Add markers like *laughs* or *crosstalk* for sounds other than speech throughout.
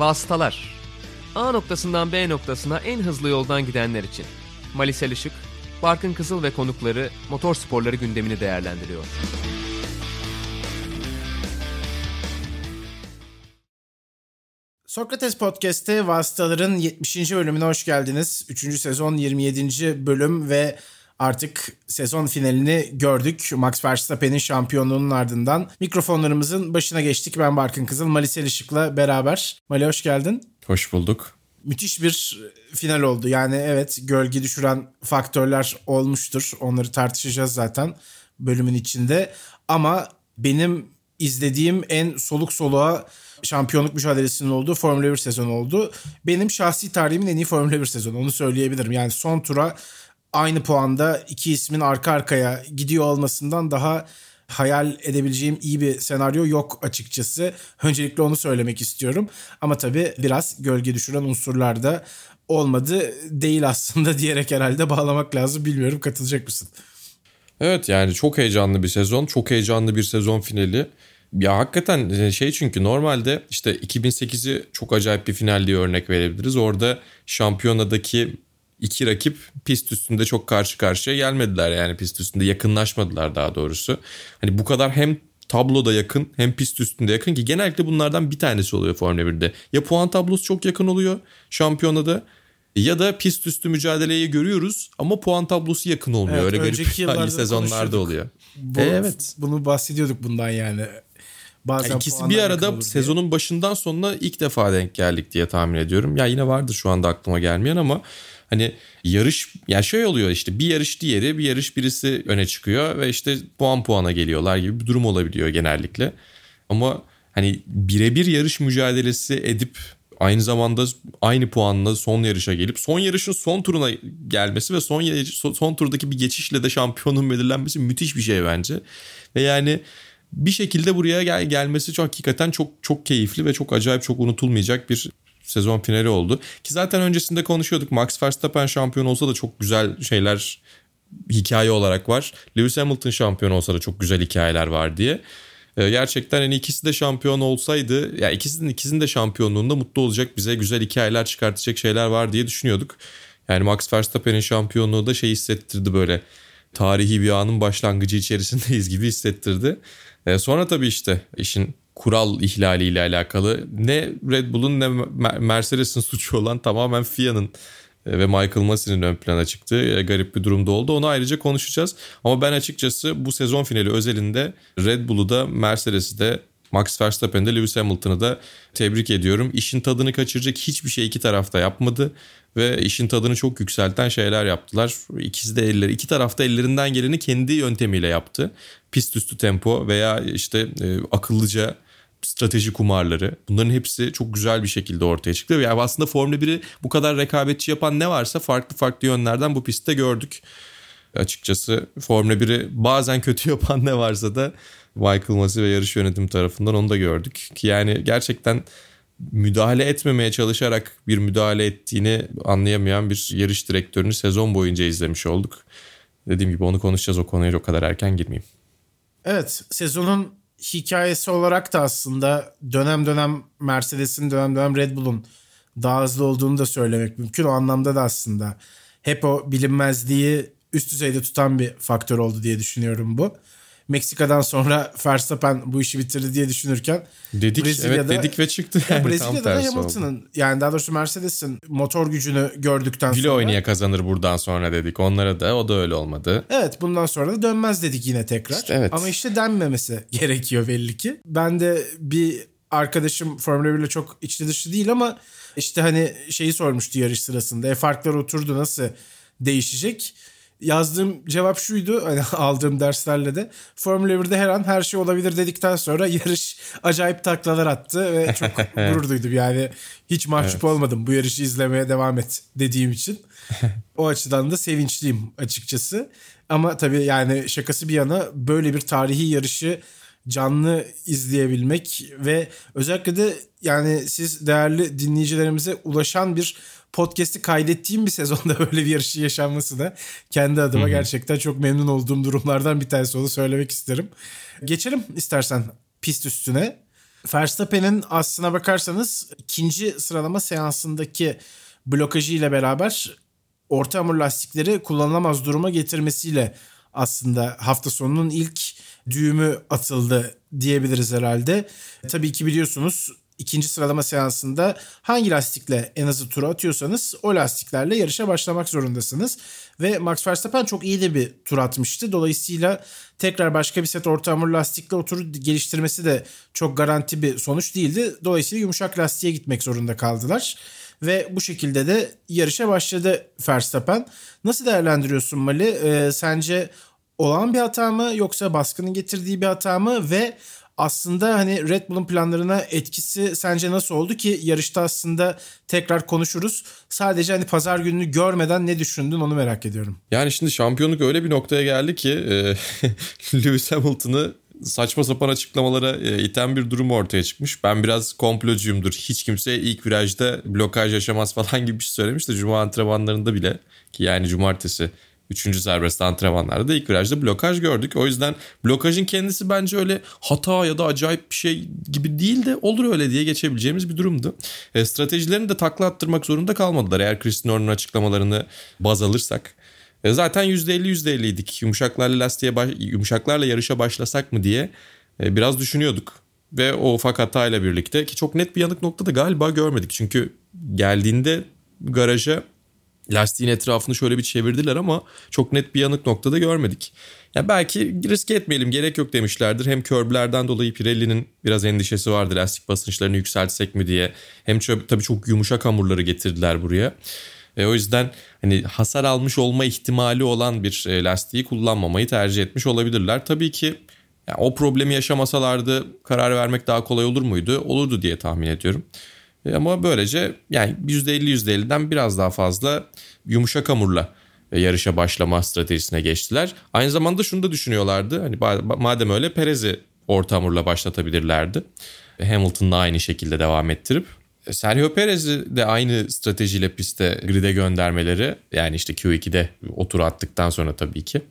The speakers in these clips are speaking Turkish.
Vasıtalar A noktasından B noktasına en hızlı yoldan gidenler için. Malisel Işık, Barkın Kızıl ve konukları motor sporları gündemini değerlendiriyor. Sokrates Podcast'te Vasıtaların 70. bölümüne hoş geldiniz. 3. sezon 27. bölüm ve artık sezon finalini gördük. Max Verstappen'in şampiyonluğunun ardından mikrofonlarımızın başına geçtik. Ben Barkın Kızıl, Malisel Işık'la beraber. Mali hoş geldin. Hoş bulduk. Müthiş bir final oldu. Yani evet gölge düşüren faktörler olmuştur. Onları tartışacağız zaten bölümün içinde. Ama benim izlediğim en soluk soluğa şampiyonluk mücadelesinin olduğu Formula 1 sezonu oldu. Benim şahsi tarihimin en iyi Formula 1 sezonu onu söyleyebilirim. Yani son tura aynı puanda iki ismin arka arkaya gidiyor olmasından daha hayal edebileceğim iyi bir senaryo yok açıkçası. Öncelikle onu söylemek istiyorum. Ama tabii biraz gölge düşüren unsurlar da olmadı değil aslında *laughs* diyerek herhalde bağlamak lazım. Bilmiyorum katılacak mısın? Evet yani çok heyecanlı bir sezon. Çok heyecanlı bir sezon finali. Ya hakikaten e, şey çünkü normalde işte 2008'i çok acayip bir final diye örnek verebiliriz. Orada şampiyonadaki iki rakip pist üstünde çok karşı karşıya gelmediler yani pist üstünde yakınlaşmadılar daha doğrusu. Hani bu kadar hem tabloda yakın hem pist üstünde yakın ki genellikle bunlardan bir tanesi oluyor Formula 1'de. Ya puan tablosu çok yakın oluyor şampiyonada ya da pist üstü mücadeleyi görüyoruz ama puan tablosu yakın olmuyor. Evet, Öyle garip *laughs* sezonlarda oluyor. Bu, evet. Bunu bahsediyorduk bundan yani. Bazen yani ikisi bir arada sezonun diye. başından sonuna ilk defa denk geldik diye tahmin ediyorum. Ya yine vardır şu anda aklıma gelmeyen ama hani yarış ya şey oluyor işte bir yarış diğeri bir yarış birisi öne çıkıyor ve işte puan puana geliyorlar gibi bir durum olabiliyor genellikle. Ama hani birebir yarış mücadelesi edip aynı zamanda aynı puanla son yarışa gelip son yarışın son turuna gelmesi ve son son turdaki bir geçişle de şampiyonun belirlenmesi müthiş bir şey bence. Ve yani bir şekilde buraya gel gelmesi çok hakikaten çok çok keyifli ve çok acayip çok unutulmayacak bir sezon finali oldu. Ki zaten öncesinde konuşuyorduk. Max Verstappen şampiyon olsa da çok güzel şeyler hikaye olarak var. Lewis Hamilton şampiyon olsa da çok güzel hikayeler var diye. Ee, gerçekten hani ikisi de şampiyon olsaydı ya yani ikisinin ikisinin de şampiyonluğunda mutlu olacak bize güzel hikayeler çıkartacak şeyler var diye düşünüyorduk. Yani Max Verstappen'in şampiyonluğu da şey hissettirdi böyle tarihi bir anın başlangıcı içerisindeyiz *laughs* gibi hissettirdi. E, sonra tabii işte işin kural ihlaliyle alakalı ne Red Bull'un ne Mercedes'in suçu olan tamamen FIA'nın e, ve Michael Massey'nin ön plana çıktığı e, garip bir durumda oldu. Onu ayrıca konuşacağız. Ama ben açıkçası bu sezon finali özelinde Red Bull'u da Mercedes'i de Max Verstappen'i de Lewis Hamilton'ı da tebrik ediyorum. İşin tadını kaçıracak hiçbir şey iki tarafta yapmadı ve işin tadını çok yükselten şeyler yaptılar. İkisi de elleri, iki tarafta ellerinden geleni kendi yöntemiyle yaptı. Pist üstü tempo veya işte e, akıllıca strateji kumarları bunların hepsi çok güzel bir şekilde ortaya çıktı. Yani aslında Formula 1'i bu kadar rekabetçi yapan ne varsa farklı farklı yönlerden bu pistte gördük. Açıkçası Formula 1'i bazen kötü *laughs* yapan ne varsa da Michael Masi ve yarış yönetim tarafından onu da gördük. Ki yani gerçekten müdahale etmemeye çalışarak bir müdahale ettiğini anlayamayan bir yarış direktörünü sezon boyunca izlemiş olduk. Dediğim gibi onu konuşacağız o konuya o kadar erken girmeyeyim. Evet sezonun hikayesi olarak da aslında dönem dönem Mercedes'in dönem dönem Red Bull'un daha hızlı olduğunu da söylemek mümkün. O anlamda da aslında hep o bilinmezliği üst düzeyde tutan bir faktör oldu diye düşünüyorum bu. Meksika'dan sonra Verstappen bu işi bitirdi diye düşünürken dedik Brezilya'da, evet dedik ve çıktı. Yani *laughs* Brezilya'da da Hamilton'ın yani daha doğrusu Mercedes'in motor gücünü gördükten Güle sonra. oynaya kazanır buradan sonra dedik. Onlara da o da öyle olmadı. Evet bundan sonra da dönmez dedik yine tekrar. İşte evet. Ama işte denmemesi *laughs* gerekiyor belli ki. Ben de bir arkadaşım Formula 1 ile çok içli dışı değil ama işte hani şeyi sormuştu yarış sırasında. E farklar oturdu nasıl değişecek? Yazdığım cevap şuydu hani *laughs* aldığım derslerle de Formula 1'de her an her şey olabilir dedikten sonra *laughs* yarış acayip taklalar attı ve çok *laughs* gurur duydum yani hiç mahcup evet. olmadım bu yarışı izlemeye devam et dediğim için. o açıdan da sevinçliyim açıkçası. Ama tabii yani şakası bir yana böyle bir tarihi yarışı canlı izleyebilmek ve özellikle de yani siz değerli dinleyicilerimize ulaşan bir podcast'i kaydettiğim bir *laughs* sezonda böyle bir yarışı yaşanması da kendi adıma Hı-hı. gerçekten çok memnun olduğum durumlardan bir tanesi onu söylemek isterim. Geçelim istersen pist üstüne. Verstappen'in aslına bakarsanız ikinci sıralama seansındaki blokajı ile beraber orta hamur lastikleri kullanılamaz duruma getirmesiyle aslında hafta sonunun ilk düğümü atıldı diyebiliriz herhalde. Tabii ki biliyorsunuz ikinci sıralama seansında hangi lastikle en hızlı tura atıyorsanız o lastiklerle yarışa başlamak zorundasınız. Ve Max Verstappen çok iyi de bir tur atmıştı. Dolayısıyla tekrar başka bir set orta hamur lastikle oturu geliştirmesi de çok garanti bir sonuç değildi. Dolayısıyla yumuşak lastiğe gitmek zorunda kaldılar. Ve bu şekilde de yarışa başladı Verstappen. Nasıl değerlendiriyorsun Mali? Ee, sence olan bir hata mı yoksa baskının getirdiği bir hata mı ve aslında hani Red Bull'un planlarına etkisi sence nasıl oldu ki yarışta aslında tekrar konuşuruz. Sadece hani pazar gününü görmeden ne düşündün onu merak ediyorum. Yani şimdi şampiyonluk öyle bir noktaya geldi ki e, *laughs* Lewis Hamilton'ı saçma sapan açıklamalara e, iten bir durum ortaya çıkmış. Ben biraz komplocuyumdur. Hiç kimse ilk virajda blokaj yaşamaz falan gibi bir şey söylemiş de cuma antrenmanlarında bile ki yani cumartesi Üçüncü serbest antrenmanlarda ilk virajda blokaj gördük. O yüzden blokajın kendisi bence öyle hata ya da acayip bir şey gibi değil de olur öyle diye geçebileceğimiz bir durumdu. E, stratejilerini de takla attırmak zorunda kalmadılar. Eğer Christian Horner'ın açıklamalarını baz alırsak. E, zaten %50 %50'ydik. Yumuşaklarla lastiğe baş, yumuşaklarla yarışa başlasak mı diye e, biraz düşünüyorduk. Ve o ufak hatayla birlikte ki çok net bir yanık nokta da galiba görmedik. Çünkü geldiğinde garaja lastiğin etrafını şöyle bir çevirdiler ama çok net bir yanık noktada görmedik. Ya belki riske etmeyelim gerek yok demişlerdir. Hem körblerden dolayı Pirelli'nin biraz endişesi vardı lastik basınçlarını yükseltsek mi diye. Hem çok, tabii çok yumuşak hamurları getirdiler buraya. E, o yüzden hani hasar almış olma ihtimali olan bir e, lastiği kullanmamayı tercih etmiş olabilirler. Tabii ki yani o problemi yaşamasalardı karar vermek daha kolay olur muydu? Olurdu diye tahmin ediyorum. E, ama böylece yani %50 %50'den biraz daha fazla yumuşak hamurla e, yarışa başlama stratejisine geçtiler. Aynı zamanda şunu da düşünüyorlardı. Hani madem öyle Perez'i orta hamurla başlatabilirlerdi. E, Hamilton'la aynı şekilde devam ettirip Sergio Perez'i de aynı stratejiyle piste grid'e göndermeleri yani işte Q2'de otur attıktan sonra tabii ki.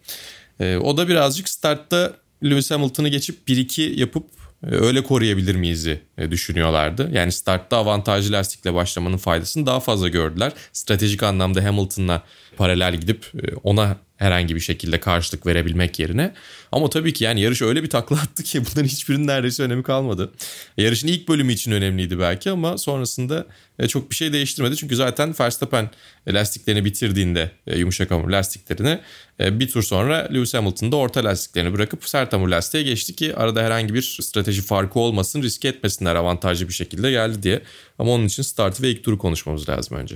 O da birazcık startta Lewis Hamilton'ı geçip 1-2 yapıp e, öyle koruyabilir miyiz e, düşünüyorlardı. Yani startta avantajlı lastikle başlamanın faydasını daha fazla gördüler. Stratejik anlamda Hamilton'la paralel gidip e, ona herhangi bir şekilde karşılık verebilmek yerine. Ama tabii ki yani yarış öyle bir takla attı ki *laughs* bunların hiçbirinin neredeyse önemi kalmadı. Yarışın ilk bölümü için önemliydi belki ama sonrasında e, çok bir şey değiştirmedi. Çünkü zaten Verstappen lastiklerini bitirdiğinde e, yumuşak hamur lastiklerini bir tur sonra Lewis Hamilton da orta lastiklerini bırakıp sert hamur lastiğe geçti ki arada herhangi bir strateji farkı olmasın riske etmesinler avantajlı bir şekilde geldi diye. Ama onun için start ve ilk turu konuşmamız lazım önce.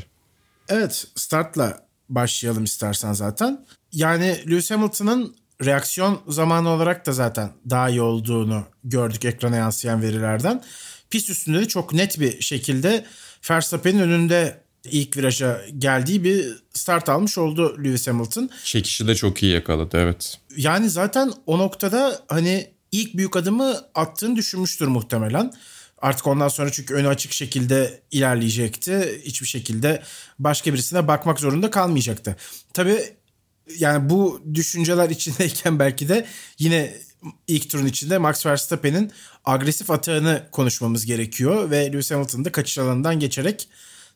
Evet startla başlayalım istersen zaten. Yani Lewis Hamilton'ın reaksiyon zamanı olarak da zaten daha iyi olduğunu gördük ekrana yansıyan verilerden. Pist üstünde de çok net bir şekilde Verstappen'in önünde ilk viraja geldiği bir start almış oldu Lewis Hamilton. Çekişi de çok iyi yakaladı evet. Yani zaten o noktada hani ilk büyük adımı attığını düşünmüştür muhtemelen. Artık ondan sonra çünkü önü açık şekilde ilerleyecekti. Hiçbir şekilde başka birisine bakmak zorunda kalmayacaktı. Tabii yani bu düşünceler içindeyken *laughs* belki de yine ilk turun içinde Max Verstappen'in agresif atağını konuşmamız gerekiyor ve Lewis Hamilton'ın da kaçış alanından geçerek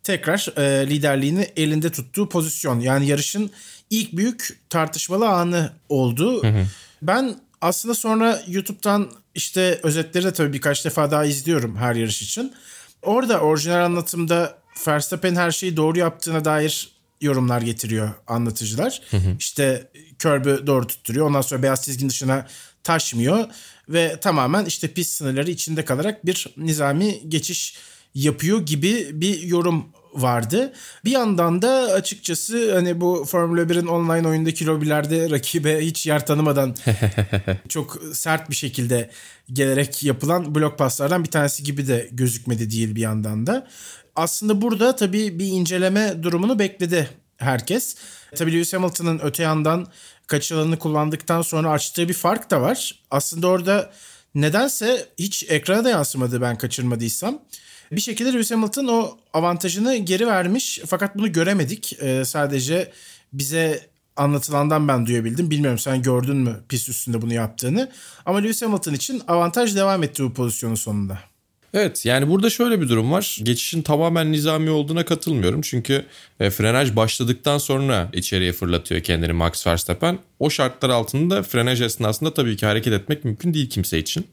tekrar e, liderliğini elinde tuttuğu pozisyon. Yani yarışın ilk büyük tartışmalı anı oldu. Hı hı. Ben aslında sonra YouTube'dan işte özetleri de tabii birkaç defa daha izliyorum her yarış için. Orada orijinal anlatımda Verstappen her şeyi doğru yaptığına dair yorumlar getiriyor anlatıcılar. Hı hı. İşte körbü doğru tutturuyor. Ondan sonra beyaz çizginin dışına taşmıyor ve tamamen işte pist sınırları içinde kalarak bir nizami geçiş yapıyor gibi bir yorum vardı. Bir yandan da açıkçası hani bu Formula 1'in online oyundaki lobilerde rakibe hiç yer tanımadan *laughs* çok sert bir şekilde gelerek yapılan blok paslardan bir tanesi gibi de gözükmedi değil bir yandan da. Aslında burada tabii bir inceleme durumunu bekledi herkes. Tabii Lewis Hamilton'ın öte yandan kaçış alanını kullandıktan sonra açtığı bir fark da var. Aslında orada nedense hiç ekrana da yansımadı ben kaçırmadıysam. Bir şekilde Lewis Hamilton o avantajını geri vermiş fakat bunu göremedik. Ee, sadece bize anlatılandan ben duyabildim. Bilmiyorum sen gördün mü pist üstünde bunu yaptığını. Ama Lewis Hamilton için avantaj devam etti bu pozisyonun sonunda. Evet yani burada şöyle bir durum var. Geçişin tamamen nizami olduğuna katılmıyorum. Çünkü e, frenaj başladıktan sonra içeriye fırlatıyor kendini Max Verstappen. O şartlar altında frenaj esnasında tabii ki hareket etmek mümkün değil kimse için.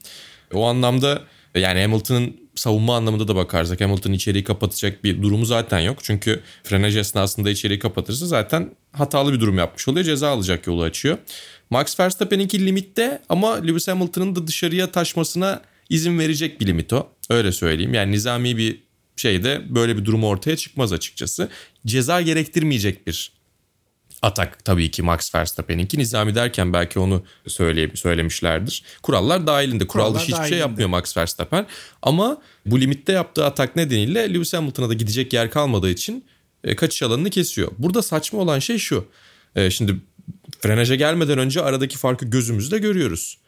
O anlamda yani Hamilton'ın savunma anlamında da bakarsak Hamilton içeriği kapatacak bir durumu zaten yok. Çünkü frenaj esnasında içeriği kapatırsa zaten hatalı bir durum yapmış oluyor. Ceza alacak yolu açıyor. Max Verstappen'inki limitte ama Lewis Hamilton'ın da dışarıya taşmasına izin verecek bir limit o. Öyle söyleyeyim. Yani nizami bir şeyde böyle bir durum ortaya çıkmaz açıkçası. Ceza gerektirmeyecek bir atak tabii ki Max Verstappen'inki. Nizami derken belki onu söyleye, söylemişlerdir. Kurallar dahilinde. Kural Kurallar dışı hiçbir şey yapmıyor Max Verstappen. Ama bu limitte yaptığı atak nedeniyle Lewis Hamilton'a da gidecek yer kalmadığı için e, kaçış alanını kesiyor. Burada saçma olan şey şu. E, şimdi frenaja gelmeden önce aradaki farkı gözümüzde görüyoruz.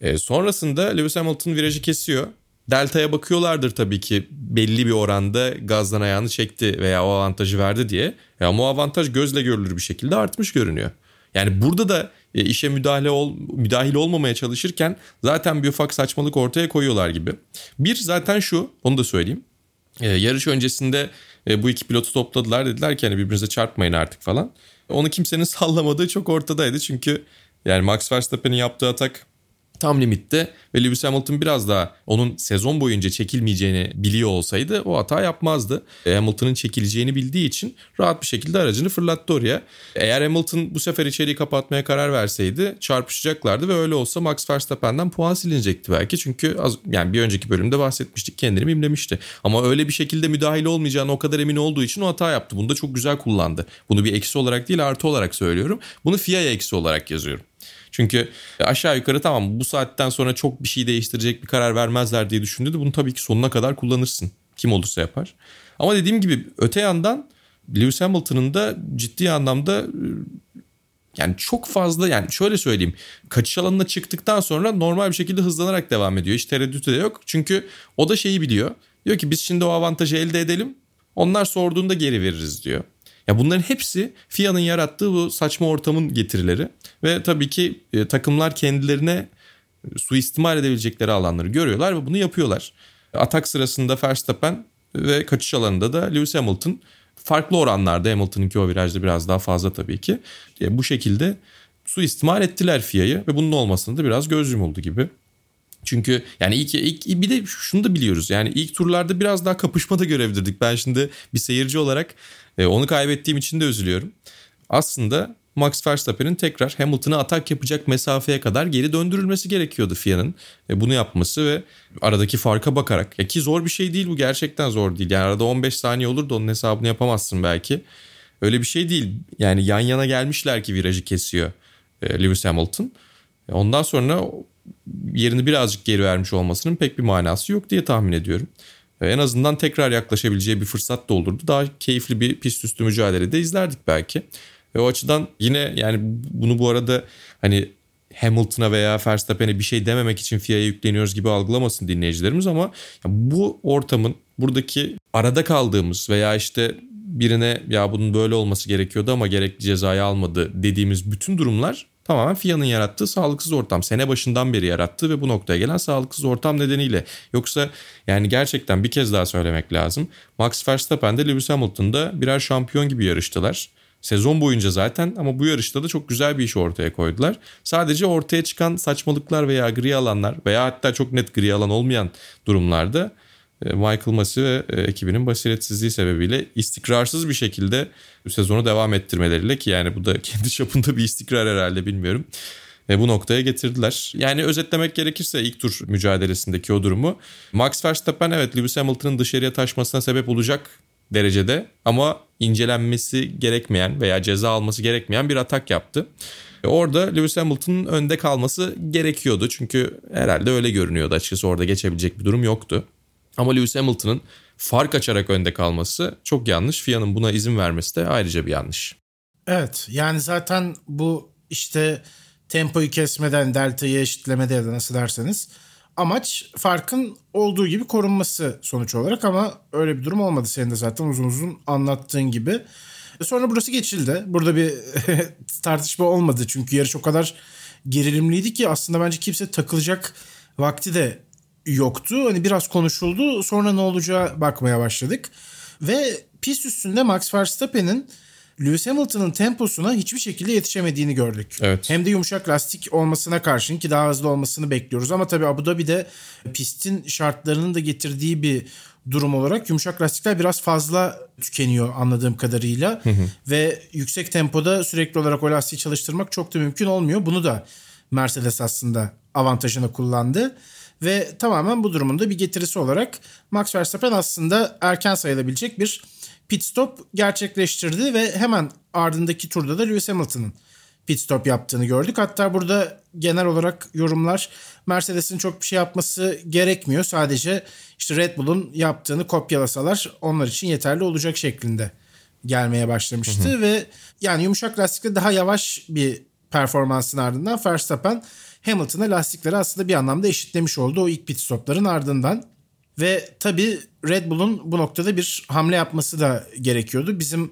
E, sonrasında Lewis Hamilton virajı kesiyor. Delta'ya bakıyorlardır tabii ki belli bir oranda gazdan ayağını çekti veya o avantajı verdi diye. Ya ama o avantaj gözle görülür bir şekilde artmış görünüyor. Yani burada da e, işe müdahale ol, müdahil olmamaya çalışırken zaten bir ufak saçmalık ortaya koyuyorlar gibi. Bir zaten şu onu da söyleyeyim. E, yarış öncesinde e, bu iki pilotu topladılar dediler ki hani birbirinize çarpmayın artık falan. Onu kimsenin *laughs* sallamadığı çok ortadaydı çünkü yani Max Verstappen'in yaptığı atak tam limitte ve Lewis Hamilton biraz daha onun sezon boyunca çekilmeyeceğini biliyor olsaydı o hata yapmazdı. E, Hamilton'ın çekileceğini bildiği için rahat bir şekilde aracını fırlattı oraya. Eğer Hamilton bu sefer içeriği kapatmaya karar verseydi çarpışacaklardı ve öyle olsa Max Verstappen'den puan silinecekti belki. Çünkü az, yani bir önceki bölümde bahsetmiştik kendini mimlemişti. Ama öyle bir şekilde müdahil olmayacağını o kadar emin olduğu için o hata yaptı. Bunu da çok güzel kullandı. Bunu bir eksi olarak değil artı olarak söylüyorum. Bunu FIA'ya eksi olarak yazıyorum. Çünkü aşağı yukarı tamam bu saatten sonra çok bir şey değiştirecek bir karar vermezler diye düşündü de bunu tabii ki sonuna kadar kullanırsın. Kim olursa yapar. Ama dediğim gibi öte yandan Lewis Hamilton'ın da ciddi anlamda yani çok fazla yani şöyle söyleyeyim kaçış alanına çıktıktan sonra normal bir şekilde hızlanarak devam ediyor. Hiç tereddütü de yok. Çünkü o da şeyi biliyor. Diyor ki biz şimdi o avantajı elde edelim. Onlar sorduğunda geri veririz diyor. Ya bunların hepsi FIA'nın yarattığı bu saçma ortamın getirileri ve tabii ki e, takımlar kendilerine suistimal edebilecekleri alanları görüyorlar ve bunu yapıyorlar. Atak sırasında Verstappen ve kaçış alanında da Lewis Hamilton farklı oranlarda Hamilton'ınki o virajda biraz daha fazla tabii ki. E, bu şekilde suistimal ettiler FIA'yı ve bunun olmasında da biraz göz yumuldu gibi. Çünkü yani ilk, ilk bir de şunu da biliyoruz. Yani ilk turlarda biraz daha kapışmada görevdirdik. Ben şimdi bir seyirci olarak e, onu kaybettiğim için de üzülüyorum. Aslında Max Verstappen'in tekrar Hamilton'a atak yapacak mesafeye kadar geri döndürülmesi gerekiyordu FIA'nın. E, bunu yapması ve aradaki farka bakarak. Ya ki zor bir şey değil bu gerçekten zor değil. Yani arada 15 saniye olur da onun hesabını yapamazsın belki. Öyle bir şey değil. Yani yan yana gelmişler ki virajı kesiyor e, Lewis Hamilton. E, ondan sonra yerini birazcık geri vermiş olmasının pek bir manası yok diye tahmin ediyorum. En azından tekrar yaklaşabileceği bir fırsat da olurdu. Daha keyifli bir pist üstü mücadele de izlerdik belki. Ve o açıdan yine yani bunu bu arada hani Hamilton'a veya Verstappen'e bir şey dememek için FIA'ya yükleniyoruz gibi algılamasın dinleyicilerimiz ama bu ortamın buradaki arada kaldığımız veya işte birine ya bunun böyle olması gerekiyordu ama gerekli cezayı almadı dediğimiz bütün durumlar tamamen FIA'nın yarattığı sağlıksız ortam. Sene başından beri yarattığı ve bu noktaya gelen sağlıksız ortam nedeniyle. Yoksa yani gerçekten bir kez daha söylemek lazım. Max Verstappen de Lewis Hamilton'da birer şampiyon gibi yarıştılar. Sezon boyunca zaten ama bu yarışta da çok güzel bir iş ortaya koydular. Sadece ortaya çıkan saçmalıklar veya gri alanlar veya hatta çok net gri alan olmayan durumlarda Michael Masi ve e, ekibinin basiretsizliği sebebiyle istikrarsız bir şekilde sezonu devam ettirmeleriyle ki yani bu da *laughs* kendi çapında bir istikrar herhalde bilmiyorum. Ve bu noktaya getirdiler. Yani özetlemek gerekirse ilk tur mücadelesindeki o durumu Max Verstappen evet Lewis Hamilton'ın dışarıya taşmasına sebep olacak derecede ama incelenmesi gerekmeyen veya ceza alması gerekmeyen bir atak yaptı. Orada Lewis Hamilton'ın önde kalması gerekiyordu. Çünkü herhalde öyle görünüyordu açıkçası orada geçebilecek bir durum yoktu. Ama Lewis Hamilton'ın fark açarak önde kalması çok yanlış. FIA'nın buna izin vermesi de ayrıca bir yanlış. Evet yani zaten bu işte tempoyu kesmeden deltayı eşitlemede ya da nasıl derseniz amaç farkın olduğu gibi korunması sonuç olarak ama öyle bir durum olmadı senin de zaten uzun uzun anlattığın gibi. E, sonra burası geçildi. Burada bir *laughs* tartışma olmadı çünkü yarış o kadar gerilimliydi ki aslında bence kimse takılacak vakti de yoktu. Hani biraz konuşuldu. Sonra ne olacağı bakmaya başladık. Ve pist üstünde Max Verstappen'in Lewis Hamilton'ın temposuna hiçbir şekilde yetişemediğini gördük. Evet. Hem de yumuşak lastik olmasına karşın ki daha hızlı olmasını bekliyoruz. Ama tabii Abu Dhabi'de pistin şartlarının da getirdiği bir durum olarak yumuşak lastikler biraz fazla tükeniyor anladığım kadarıyla. Hı hı. Ve yüksek tempoda sürekli olarak o lastiği çalıştırmak çok da mümkün olmuyor. Bunu da Mercedes aslında avantajını kullandı. Ve tamamen bu durumun da bir getirisi olarak Max Verstappen aslında erken sayılabilecek bir pit stop gerçekleştirdi ve hemen ardındaki turda da Lewis Hamilton'ın pit stop yaptığını gördük. Hatta burada genel olarak yorumlar Mercedes'in çok bir şey yapması gerekmiyor. Sadece işte Red Bull'un yaptığını kopyalasalar onlar için yeterli olacak şeklinde gelmeye başlamıştı hı hı. ve yani yumuşak lastikle daha yavaş bir performansın ardından Verstappen Hamilton'a lastikleri aslında bir anlamda eşitlemiş oldu o ilk pit stopların ardından. Ve tabii Red Bull'un bu noktada bir hamle yapması da gerekiyordu. Bizim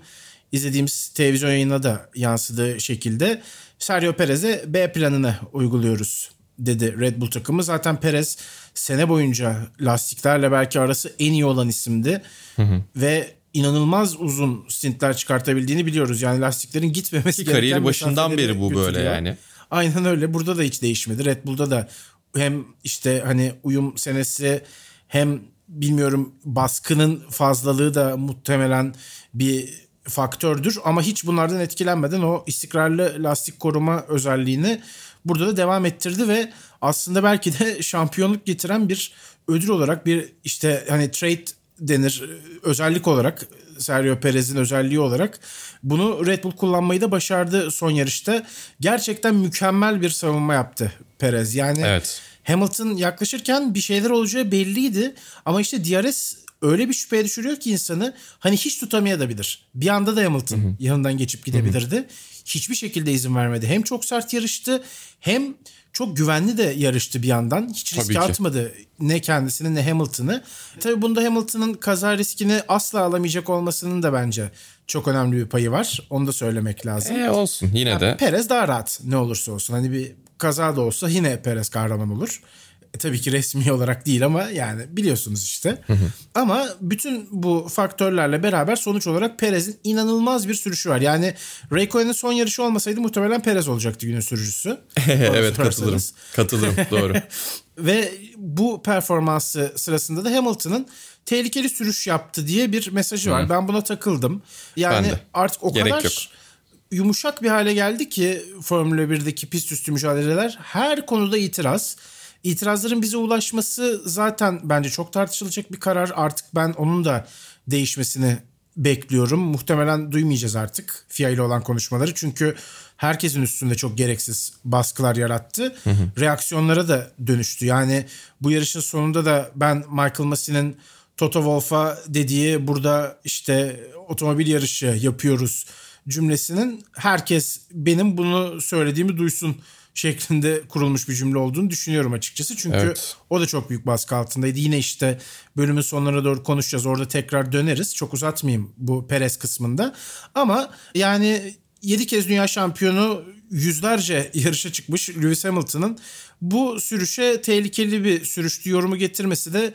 izlediğimiz televizyon yayına da yansıdığı şekilde Sergio Perez'e B planını uyguluyoruz dedi Red Bull takımı. Zaten Perez sene boyunca lastiklerle belki arası en iyi olan isimdi. Hı hı. Ve inanılmaz uzun stintler çıkartabildiğini biliyoruz. Yani lastiklerin gitmemesi Ki kariyeri başından beri bu böyle yani. Aynen öyle. Burada da hiç değişmedi. Red Bull'da da hem işte hani uyum senesi hem bilmiyorum baskının fazlalığı da muhtemelen bir faktördür ama hiç bunlardan etkilenmeden o istikrarlı lastik koruma özelliğini burada da devam ettirdi ve aslında belki de *laughs* şampiyonluk getiren bir ödül olarak bir işte hani trade denir özellik olarak Sergio Perez'in özelliği olarak bunu Red Bull kullanmayı da başardı son yarışta. Gerçekten mükemmel bir savunma yaptı Perez. Yani evet. Hamilton yaklaşırken bir şeyler olacağı belliydi ama işte DRS öyle bir şüpheye düşürüyor ki insanı hani hiç tutamayabilir. Bir anda da Hamilton hı hı. yanından geçip gidebilirdi. Hı hı. Hiçbir şekilde izin vermedi. Hem çok sert yarıştı hem çok güvenli de yarıştı bir yandan. Hiç riske atmadı ne kendisini ne Hamilton'ı. Tabii bunda Hamilton'ın kaza riskini asla alamayacak olmasının da bence çok önemli bir payı var. Onu da söylemek lazım. E olsun yine yani de. Perez daha rahat ne olursa olsun. Hani bir kaza da olsa yine Perez kahraman olur. E, tabii ki resmi *laughs* olarak değil ama yani biliyorsunuz işte. Hı hı. Ama bütün bu faktörlerle beraber sonuç olarak Perez'in inanılmaz bir sürüşü var. Yani Raikkonen'in son yarışı olmasaydı muhtemelen Perez olacaktı günün sürücüsü. *laughs* evet katılırım. Katılırım doğru. *laughs* Ve bu performansı sırasında da Hamilton'ın tehlikeli sürüş yaptı diye bir mesajı var. Hı. Ben buna takıldım. Yani artık o Gerek kadar yok. yumuşak bir hale geldi ki Formula 1'deki pist üstü mücadeleler her konuda itiraz. İtirazların bize ulaşması zaten bence çok tartışılacak bir karar. Artık ben onun da değişmesini bekliyorum. Muhtemelen duymayacağız artık FIA ile olan konuşmaları. Çünkü herkesin üstünde çok gereksiz baskılar yarattı. Hı hı. Reaksiyonlara da dönüştü. Yani bu yarışın sonunda da ben Michael Massey'nin Toto Wolff'a dediği burada işte otomobil yarışı yapıyoruz cümlesinin herkes benim bunu söylediğimi duysun şeklinde kurulmuş bir cümle olduğunu düşünüyorum açıkçası. Çünkü evet. o da çok büyük baskı altındaydı. Yine işte bölümün sonlarına doğru konuşacağız. Orada tekrar döneriz. Çok uzatmayayım bu Perez kısmında. Ama yani 7 kez dünya şampiyonu yüzlerce yarışa çıkmış Lewis Hamilton'ın bu sürüşe tehlikeli bir sürüştü yorumu getirmesi de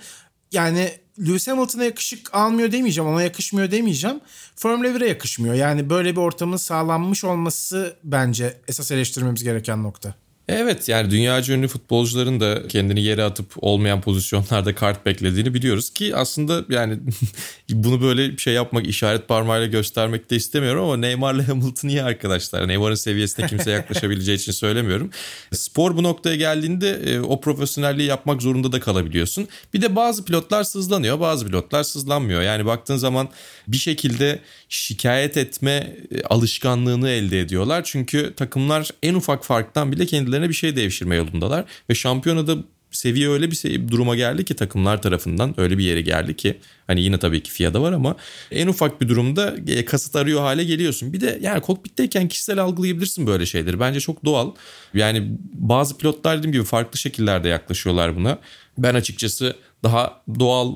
yani Lewis Hamilton'a yakışık almıyor demeyeceğim, ona yakışmıyor demeyeceğim. Formula 1'e yakışmıyor. Yani böyle bir ortamın sağlanmış olması bence esas eleştirmemiz gereken nokta. Evet yani dünyaca ünlü futbolcuların da kendini yere atıp olmayan pozisyonlarda kart beklediğini biliyoruz ki aslında yani *laughs* bunu böyle bir şey yapmak işaret parmağıyla göstermek de istemiyorum ama Neymar'la *laughs* Hamilton iyi arkadaşlar. Neymar'ın seviyesine kimse *laughs* yaklaşabileceği için söylemiyorum. Spor bu noktaya geldiğinde e, o profesyonelliği yapmak zorunda da kalabiliyorsun. Bir de bazı pilotlar sızlanıyor bazı pilotlar sızlanmıyor. Yani baktığın zaman bir şekilde şikayet etme e, alışkanlığını elde ediyorlar. Çünkü takımlar en ufak farktan bile kendilerine bir şey devşirme yolundalar. Ve şampiyonada seviye öyle bir duruma geldi ki takımlar tarafından öyle bir yere geldi ki hani yine tabii ki FIA'da var ama en ufak bir durumda e, kasıt arıyor hale geliyorsun. Bir de yani kokpitteyken kişisel algılayabilirsin böyle şeyleri. Bence çok doğal. Yani bazı pilotlar dediğim gibi farklı şekillerde yaklaşıyorlar buna. Ben açıkçası daha doğal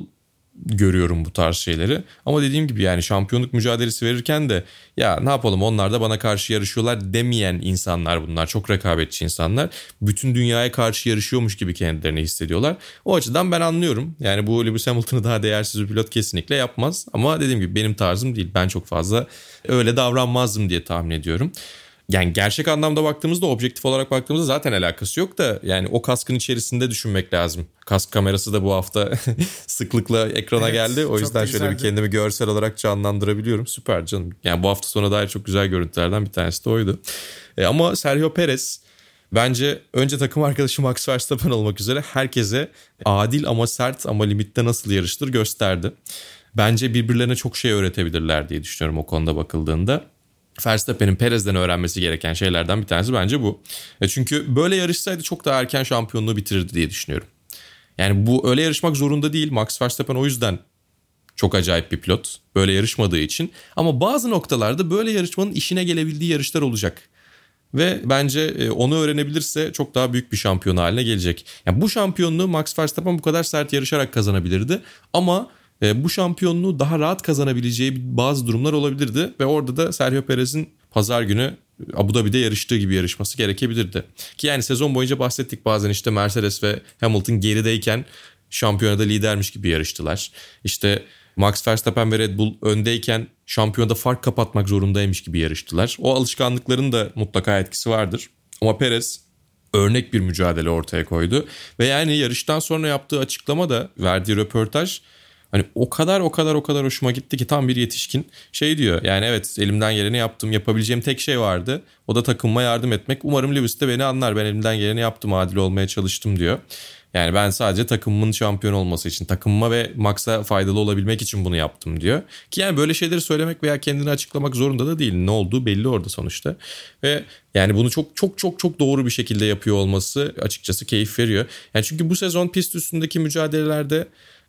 görüyorum bu tarz şeyleri. Ama dediğim gibi yani şampiyonluk mücadelesi verirken de ya ne yapalım onlar da bana karşı yarışıyorlar demeyen insanlar bunlar. Çok rekabetçi insanlar. Bütün dünyaya karşı yarışıyormuş gibi kendilerini hissediyorlar. O açıdan ben anlıyorum. Yani bu Lewis Hamilton'ı daha değersiz bir pilot kesinlikle yapmaz. Ama dediğim gibi benim tarzım değil. Ben çok fazla öyle davranmazdım diye tahmin ediyorum yani gerçek anlamda baktığımızda objektif olarak baktığımızda zaten alakası yok da yani o kaskın içerisinde düşünmek lazım. Kask kamerası da bu hafta *laughs* sıklıkla ekrana evet, geldi. O yüzden şöyle bir kendimi görsel olarak canlandırabiliyorum. Süper canım. Yani bu hafta sonu dair çok güzel görüntülerden bir tanesi de oydu. E, ama Sergio Perez bence önce takım arkadaşı Max Verstappen olmak üzere herkese adil ama sert ama limitte nasıl yarıştır gösterdi. Bence birbirlerine çok şey öğretebilirler diye düşünüyorum o konuda bakıldığında. Verstappen'in Perez'den öğrenmesi gereken şeylerden bir tanesi bence bu. E çünkü böyle yarışsaydı çok daha erken şampiyonluğu bitirirdi diye düşünüyorum. Yani bu öyle yarışmak zorunda değil. Max Verstappen o yüzden çok acayip bir pilot. Böyle yarışmadığı için. Ama bazı noktalarda böyle yarışmanın işine gelebildiği yarışlar olacak. Ve bence e, onu öğrenebilirse çok daha büyük bir şampiyon haline gelecek. Yani bu şampiyonluğu Max Verstappen bu kadar sert yarışarak kazanabilirdi. Ama e, bu şampiyonluğu daha rahat kazanabileceği bazı durumlar olabilirdi. Ve orada da Sergio Perez'in pazar günü Abu Dhabi'de yarıştığı gibi yarışması gerekebilirdi. Ki yani sezon boyunca bahsettik bazen işte Mercedes ve Hamilton gerideyken şampiyonada lidermiş gibi yarıştılar. İşte Max Verstappen ve Red Bull öndeyken şampiyonada fark kapatmak zorundaymış gibi yarıştılar. O alışkanlıkların da mutlaka etkisi vardır. Ama Perez örnek bir mücadele ortaya koydu. Ve yani yarıştan sonra yaptığı açıklama da verdiği röportaj Hani o kadar o kadar o kadar hoşuma gitti ki tam bir yetişkin şey diyor. Yani evet elimden geleni yaptım. Yapabileceğim tek şey vardı. O da takımıma yardım etmek. Umarım Lewis de beni anlar. Ben elimden geleni yaptım. Adil olmaya çalıştım diyor. Yani ben sadece takımımın şampiyon olması için, takımıma ve Max'a faydalı olabilmek için bunu yaptım diyor. Ki yani böyle şeyleri söylemek veya kendini açıklamak zorunda da değil. Ne olduğu belli orada sonuçta. Ve yani bunu çok çok çok çok doğru bir şekilde yapıyor olması açıkçası keyif veriyor. Yani çünkü bu sezon pist üstündeki mücadelelerde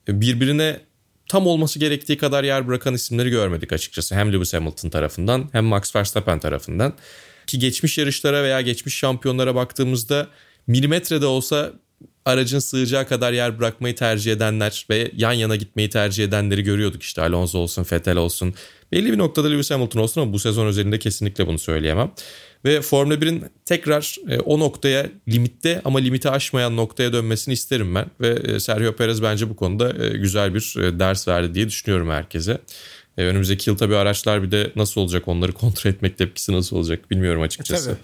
birbirine tam olması gerektiği kadar yer bırakan isimleri görmedik açıkçası. Hem Lewis Hamilton tarafından hem Max Verstappen tarafından. Ki geçmiş yarışlara veya geçmiş şampiyonlara baktığımızda milimetrede olsa aracın sığacağı kadar yer bırakmayı tercih edenler ve yan yana gitmeyi tercih edenleri görüyorduk işte Alonso olsun, Vettel olsun. Belli bir noktada Lewis Hamilton olsun ama bu sezon özelinde kesinlikle bunu söyleyemem. Ve Formula 1'in tekrar e, o noktaya limitte ama limiti aşmayan noktaya dönmesini isterim ben. Ve e, Sergio Perez bence bu konuda e, güzel bir ders verdi diye düşünüyorum herkese. Önümüzdeki yıl tabii araçlar bir de nasıl olacak onları *laughs* kontrol etmek tepkisi nasıl olacak bilmiyorum açıkçası. Tabii.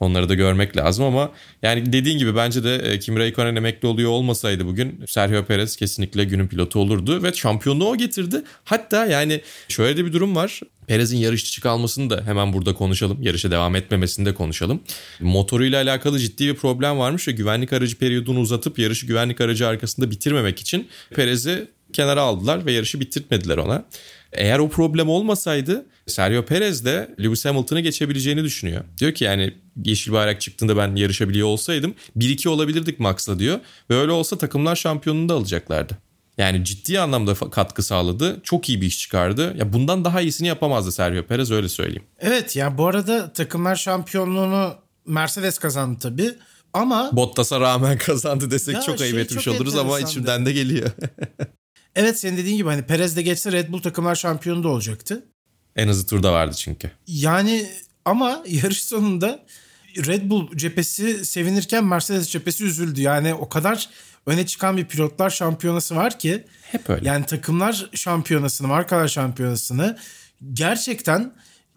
Onları da görmek lazım ama yani dediğin gibi bence de e, Kimi Raikkonen emekli oluyor olmasaydı bugün Sergio Perez kesinlikle günün pilotu olurdu ve şampiyonluğu o getirdi. Hatta yani şöyle de bir durum var. Perez'in yarış dışı kalmasını da hemen burada konuşalım. Yarışa devam etmemesini de konuşalım. Motoruyla alakalı ciddi bir problem varmış ve güvenlik aracı periyodunu uzatıp yarışı güvenlik aracı arkasında bitirmemek için Perez'i kenara aldılar ve yarışı bitirtmediler ona. Eğer o problem olmasaydı Sergio Perez de Lewis Hamilton'ı geçebileceğini düşünüyor. Diyor ki yani yeşil bayrak çıktığında ben yarışabiliyor olsaydım 1-2 olabilirdik Max'la diyor. Ve öyle olsa takımlar şampiyonunu da alacaklardı. Yani ciddi anlamda katkı sağladı. Çok iyi bir iş çıkardı. Ya bundan daha iyisini yapamazdı Sergio Perez öyle söyleyeyim. Evet ya bu arada takımlar şampiyonluğunu Mercedes kazandı tabii. Ama Bottas'a rağmen *laughs* kazandı desek ya çok şey ayıp etmiş çok oluruz ama içimden de geliyor. *laughs* evet senin dediğin gibi hani Perez de geçse Red Bull takımlar şampiyonu da olacaktı. En hızlı turda vardı çünkü. Yani ama *laughs* yarış sonunda Red Bull cephesi sevinirken Mercedes cephesi üzüldü. Yani o kadar öne çıkan bir pilotlar şampiyonası var ki. Hep öyle. Yani takımlar şampiyonasını, markalar şampiyonasını gerçekten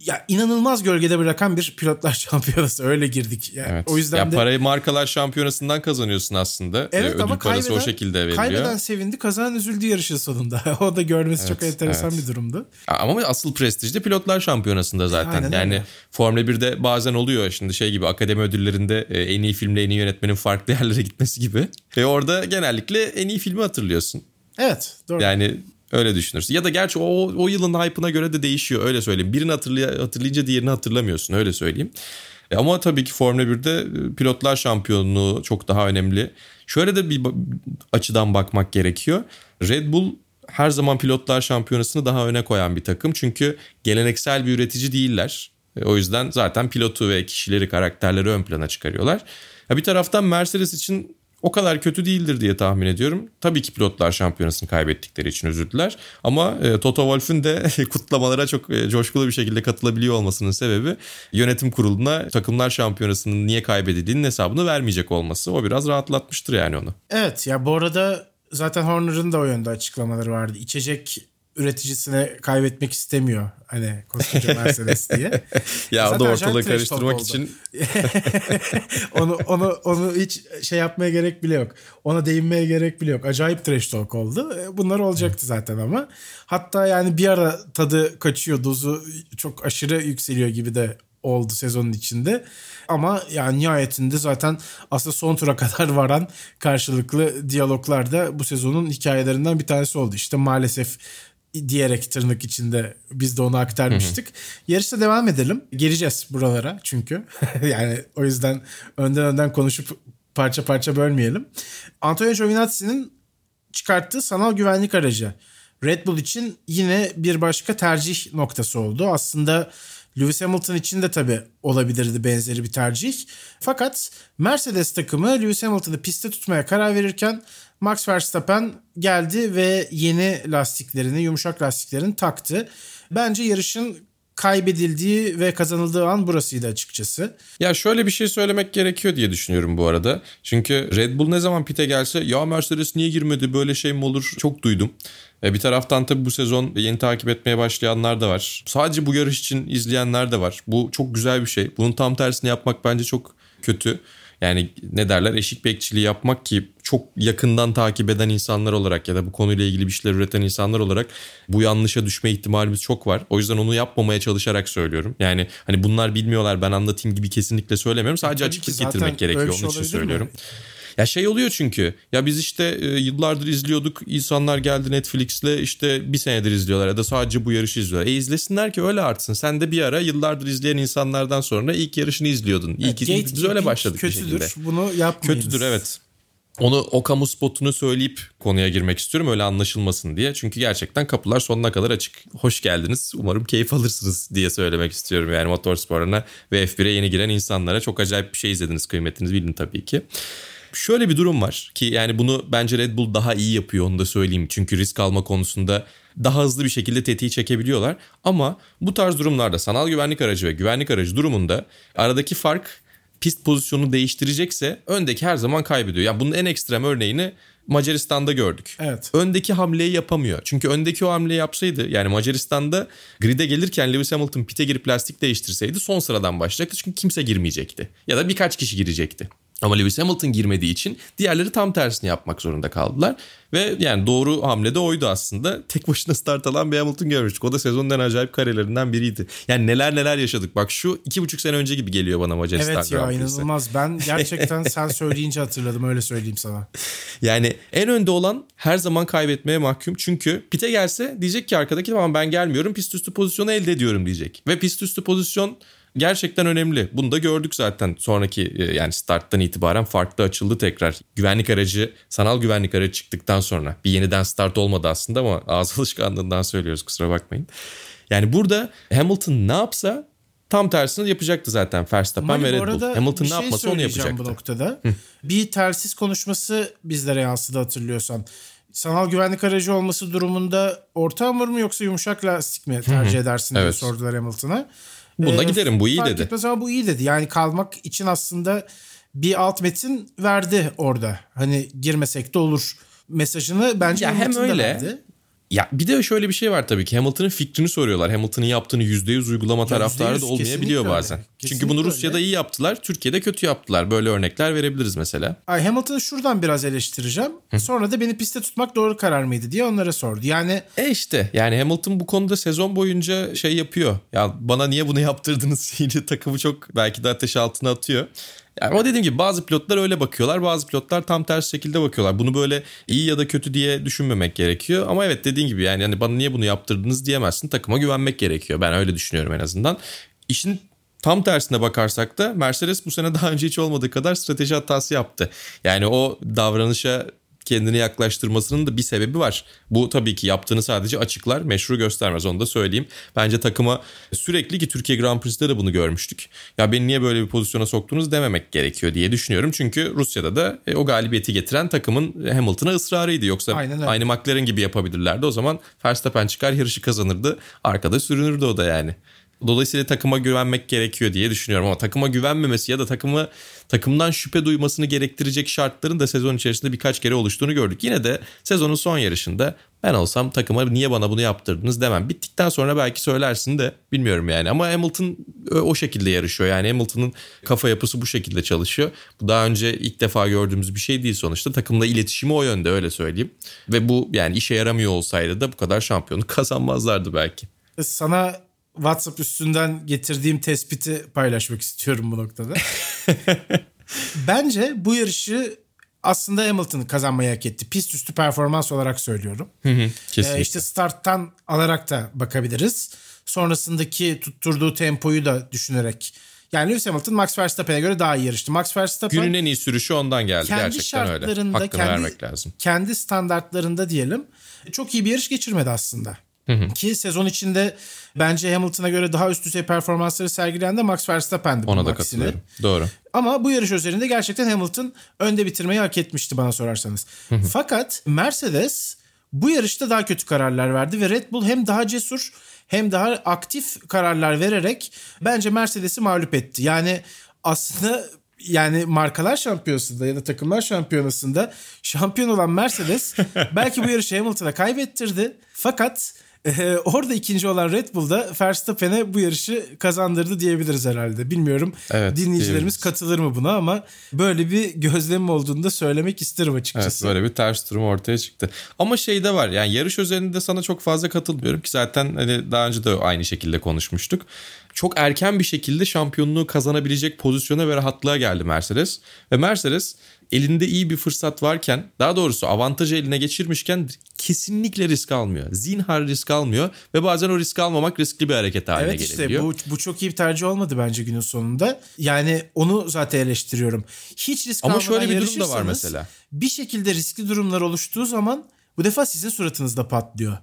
ya inanılmaz gölgede bırakan bir pilotlar *laughs* şampiyonası öyle girdik. Yani evet. O yüzden ya de parayı markalar şampiyonasından kazanıyorsun aslında. Evet Ödül ama kaybeden, o şekilde veriliyor. Kaybeden sevindi, kazanan üzüldü yarışın sonunda. *laughs* o da görmesi evet, çok enteresan evet. bir durumdu. Ama asıl prestij de pilotlar şampiyonasında zaten. Aynen yani öyle. Formula 1'de bazen oluyor şimdi şey gibi akademi ödüllerinde e, en iyi filmle en iyi yönetmenin farklı *laughs* yerlere gitmesi gibi. Ve orada genellikle en iyi filmi hatırlıyorsun. Evet doğru. Yani Öyle düşünürsün. Ya da gerçi o, o yılın hype'ına göre de değişiyor öyle söyleyeyim. Birini hatırlay hatırlayınca diğerini hatırlamıyorsun öyle söyleyeyim. E ama tabii ki Formula 1'de e, pilotlar şampiyonluğu çok daha önemli. Şöyle de bir açıdan bakmak gerekiyor. Red Bull her zaman pilotlar şampiyonasını daha öne koyan bir takım. Çünkü geleneksel bir üretici değiller. E, o yüzden zaten pilotu ve kişileri, karakterleri ön plana çıkarıyorlar. bir taraftan Mercedes için o kadar kötü değildir diye tahmin ediyorum. Tabii ki pilotlar şampiyonasını kaybettikleri için üzüldüler. Ama e, Toto Wolff'ün de *laughs* kutlamalara çok e, coşkulu bir şekilde katılabiliyor olmasının sebebi yönetim kuruluna takımlar şampiyonasının niye kaybedildiğinin hesabını vermeyecek olması. O biraz rahatlatmıştır yani onu. Evet ya bu arada zaten Horner'ın da o yönde açıklamaları vardı. İçecek üreticisine kaybetmek istemiyor. Hani koskoca Mercedes diye. *laughs* ya Zaten o da ortalığı karıştırmak için. *laughs* onu, onu, onu hiç şey yapmaya gerek bile yok. Ona değinmeye gerek bile yok. Acayip trash talk oldu. E, bunlar olacaktı zaten ama. Hatta yani bir ara tadı kaçıyor. Dozu çok aşırı yükseliyor gibi de oldu sezonun içinde. Ama yani nihayetinde zaten aslında son tura *laughs* kadar varan karşılıklı diyaloglar da bu sezonun hikayelerinden bir tanesi oldu. İşte maalesef diyerek tırnak içinde biz de onu aktarmıştık. Hı hı. Yarışta devam edelim. Geleceğiz buralara çünkü. *laughs* yani o yüzden önden önden konuşup parça parça bölmeyelim. Antonio Giovinazzi'nin çıkarttığı sanal güvenlik aracı Red Bull için yine bir başka tercih noktası oldu. Aslında Lewis Hamilton için de tabii olabilirdi benzeri bir tercih. Fakat Mercedes takımı Lewis Hamilton'ı piste tutmaya karar verirken Max Verstappen geldi ve yeni lastiklerini, yumuşak lastiklerini taktı. Bence yarışın kaybedildiği ve kazanıldığı an burasıydı açıkçası. Ya şöyle bir şey söylemek gerekiyor diye düşünüyorum bu arada. Çünkü Red Bull ne zaman pite gelse ya Mercedes niye girmedi böyle şey mi olur çok duydum. E bir taraftan tabii bu sezon yeni takip etmeye başlayanlar da var. Sadece bu yarış için izleyenler de var. Bu çok güzel bir şey. Bunun tam tersini yapmak bence çok kötü. Yani ne derler eşik bekçiliği yapmak ki çok yakından takip eden insanlar olarak ya da bu konuyla ilgili bir şeyler üreten insanlar olarak bu yanlışa düşme ihtimalimiz çok var. O yüzden onu yapmamaya çalışarak söylüyorum. Yani hani bunlar bilmiyorlar ben anlatayım gibi kesinlikle söylemiyorum. Sadece açıklık getirmek gerekiyor onun için söylüyorum. Mi? Ya şey oluyor çünkü ya biz işte e, yıllardır izliyorduk insanlar geldi Netflix'le işte bir senedir izliyorlar ya da sadece bu yarışı izliyorlar. E izlesinler ki öyle artsın. Sen de bir ara yıllardır izleyen insanlardan sonra ilk yarışını izliyordun. İlk evet, biz öyle başladık kötüdür, bir şekilde. Bunu yapmayınız. Kötüdür evet. Onu o kamu spotunu söyleyip konuya girmek istiyorum öyle anlaşılmasın diye. Çünkü gerçekten kapılar sonuna kadar açık. Hoş geldiniz. Umarım keyif alırsınız diye söylemek istiyorum. Yani motorsporuna ve F1'e yeni giren insanlara çok acayip bir şey izlediniz. Kıymetinizi bilin tabii ki. Şöyle bir durum var ki yani bunu bence Red Bull daha iyi yapıyor onu da söyleyeyim. Çünkü risk alma konusunda daha hızlı bir şekilde tetiği çekebiliyorlar. Ama bu tarz durumlarda sanal güvenlik aracı ve güvenlik aracı durumunda aradaki fark pist pozisyonu değiştirecekse öndeki her zaman kaybediyor. Yani bunun en ekstrem örneğini Macaristan'da gördük. Evet. Öndeki hamleyi yapamıyor. Çünkü öndeki o hamleyi yapsaydı yani Macaristan'da grid'e gelirken Lewis Hamilton pite girip lastik değiştirseydi son sıradan başlayacaktı. Çünkü kimse girmeyecekti. Ya da birkaç kişi girecekti. Ama Lewis Hamilton girmediği için diğerleri tam tersini yapmak zorunda kaldılar. Ve yani doğru hamle de oydu aslında. *laughs* Tek başına start alan bir Hamilton görmüştük. O da sezonun en acayip karelerinden biriydi. Yani neler neler yaşadık. Bak şu iki buçuk sene önce gibi geliyor bana Macaristan Evet ya inanılmaz. Ben *laughs* gerçekten sen söyleyince hatırladım öyle söyleyeyim sana. Yani en önde olan her zaman kaybetmeye mahkum. Çünkü pite gelse diyecek ki arkadaki tamam ben gelmiyorum pist üstü pozisyonu elde ediyorum diyecek. Ve pist üstü pozisyon gerçekten önemli. Bunu da gördük zaten sonraki e, yani starttan itibaren farklı açıldı tekrar. Güvenlik aracı, sanal güvenlik aracı çıktıktan sonra bir yeniden start olmadı aslında ama *laughs* ağız alışkanlığından söylüyoruz kusura bakmayın. Yani burada Hamilton ne yapsa tam tersini yapacaktı zaten Verstappen ve Red Bull. Hamilton ne şey yapmasa onu yapacaktı. bu noktada. bir tersiz konuşması bizlere yansıdı hatırlıyorsan. Sanal güvenlik aracı olması durumunda orta hamur mu yoksa yumuşak lastik mi tercih edersin diye evet. sordular Hamilton'a. Bunda ee, giderim bu iyi dedi. Ama bu iyi dedi. Yani kalmak için aslında bir alt metin verdi orada. Hani girmesek de olur mesajını bence ya hem öyle verdi. Ya bir de şöyle bir şey var tabii ki Hamilton'ın fikrini soruyorlar. Hamilton'ın yaptığını %100 uygulama taraftarı da olmayabiliyor bazen. Öyle. Çünkü bunu Rusya'da öyle. iyi yaptılar, Türkiye'de kötü yaptılar. Böyle örnekler verebiliriz mesela. Ay Hamilton'ı şuradan biraz eleştireceğim. Sonra da beni piste tutmak doğru karar mıydı diye onlara sordu. Yani E işte yani Hamilton bu konuda sezon boyunca şey yapıyor. Ya bana niye bunu yaptırdınız *laughs* diye takımı çok belki de ateş altına atıyor. Yani ama dediğim gibi bazı pilotlar öyle bakıyorlar. Bazı pilotlar tam ters şekilde bakıyorlar. Bunu böyle iyi ya da kötü diye düşünmemek gerekiyor. Ama evet dediğin gibi yani hani bana niye bunu yaptırdınız diyemezsin. Takıma güvenmek gerekiyor. Ben öyle düşünüyorum en azından. İşin tam tersine bakarsak da Mercedes bu sene daha önce hiç olmadığı kadar strateji hatası yaptı. Yani o davranışa kendini yaklaştırmasının da bir sebebi var. Bu tabii ki yaptığını sadece açıklar, meşru göstermez onu da söyleyeyim. Bence takıma sürekli ki Türkiye Grand Prix'de de bunu görmüştük. Ya beni niye böyle bir pozisyona soktunuz dememek gerekiyor diye düşünüyorum. Çünkü Rusya'da da e, o galibiyeti getiren takımın Hamilton'a ısrarıydı. Yoksa aynı McLaren gibi yapabilirlerdi. O zaman Verstappen çıkar yarışı kazanırdı. Arkada sürünürdü o da yani. Dolayısıyla takıma güvenmek gerekiyor diye düşünüyorum ama takıma güvenmemesi ya da takımı takımdan şüphe duymasını gerektirecek şartların da sezon içerisinde birkaç kere oluştuğunu gördük. Yine de sezonun son yarışında ben olsam takıma niye bana bunu yaptırdınız demem. Bittikten sonra belki söylersin de bilmiyorum yani. Ama Hamilton o şekilde yarışıyor. Yani Hamilton'ın kafa yapısı bu şekilde çalışıyor. Bu daha önce ilk defa gördüğümüz bir şey değil sonuçta. Takımla iletişimi o yönde öyle söyleyeyim. Ve bu yani işe yaramıyor olsaydı da bu kadar şampiyonu *laughs* kazanmazlardı belki. Sana WhatsApp üstünden getirdiğim tespiti paylaşmak istiyorum bu noktada. *laughs* Bence bu yarışı aslında Hamilton kazanmayı hak etti. Pist üstü performans olarak söylüyorum. Hı hı, kesinlikle. Ee, işte starttan alarak da bakabiliriz. Sonrasındaki tutturduğu tempoyu da düşünerek. Yani Lewis Hamilton Max Verstappen'e göre daha iyi yarıştı. Max Verstappen günün en iyi sürüşü ondan geldi kendi gerçekten öyle. Hakkını kendi, vermek lazım. Kendi standartlarında diyelim çok iyi bir yarış geçirmedi aslında. Hı hı. Ki sezon içinde bence Hamilton'a göre daha üst düzey performansları sergileyen de Max Verstappen'di. Ona da katılıyorum. Doğru. Ama bu yarış üzerinde gerçekten Hamilton önde bitirmeyi hak etmişti bana sorarsanız. Hı hı. Fakat Mercedes bu yarışta daha kötü kararlar verdi ve Red Bull hem daha cesur hem daha aktif kararlar vererek bence Mercedes'i mağlup etti. Yani aslında yani markalar şampiyonasında ya da takımlar şampiyonasında şampiyon olan Mercedes *laughs* belki bu yarışı Hamilton'a kaybettirdi. Fakat ee, orada ikinci olan Red Bull'da Verstappen'e bu yarışı kazandırdı diyebiliriz herhalde. Bilmiyorum evet, dinleyicilerimiz katılır mı buna ama böyle bir gözlemim olduğunu da söylemek isterim açıkçası. Evet böyle bir ters durum ortaya çıktı. Ama şey de var yani yarış üzerinde sana çok fazla katılmıyorum ki zaten hani daha önce de aynı şekilde konuşmuştuk çok erken bir şekilde şampiyonluğu kazanabilecek pozisyona ve rahatlığa geldi Mercedes. Ve Mercedes elinde iyi bir fırsat varken daha doğrusu avantajı eline geçirmişken kesinlikle risk almıyor. Zinhar risk almıyor ve bazen o risk almamak riskli bir hareket haline evet işte, gelebiliyor. Evet işte bu, bu çok iyi bir tercih olmadı bence günün sonunda. Yani onu zaten eleştiriyorum. Hiç risk Ama şöyle bir durum da var mesela. Bir şekilde riskli durumlar oluştuğu zaman bu defa sizin suratınızda patlıyor.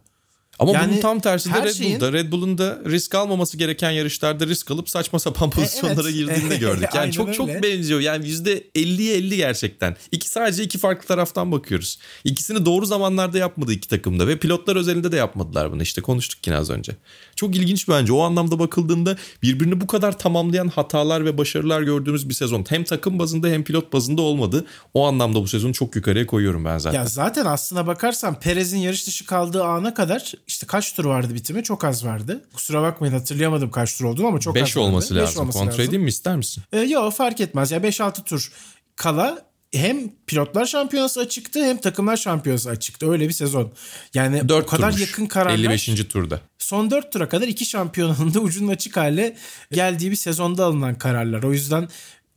Ama yani bunun tam tersi de Red şeyin... Bull'da. Red Bull'un da risk almaması gereken yarışlarda risk alıp saçma sapan pozisyonlara e, evet. girdiğini de *laughs* gördük. Yani çok öyle. çok benziyor. Yani %50'ye 50 gerçekten. İki sadece iki farklı taraftan bakıyoruz. İkisini doğru zamanlarda yapmadı iki takımda ve pilotlar özelinde de yapmadılar bunu. İşte konuştuk yine az önce. Çok ilginç bence. O anlamda bakıldığında birbirini bu kadar tamamlayan hatalar ve başarılar gördüğümüz bir sezon. Hem takım bazında hem pilot bazında olmadı. O anlamda bu sezonu çok yukarıya koyuyorum ben zaten. Ya zaten aslına bakarsan Perez'in yarış dışı kaldığı ana kadar işte kaç tur vardı bitimi? Çok az vardı. Kusura bakmayın hatırlayamadım kaç tur olduğunu ama çok Beş az vardı. olması lazım. Olması Kontrol edeyim mi ister misin? Ee, yok fark etmez. Ya 5-6 tur kala hem pilotlar şampiyonası açıktı hem takımlar şampiyonası açıktı. Öyle bir sezon. Yani 4 o kadar turmuş. yakın kararlar. 55. turda. Son 4 tura kadar iki şampiyonun *laughs* da ucunun açık hale geldiği bir sezonda alınan kararlar. O yüzden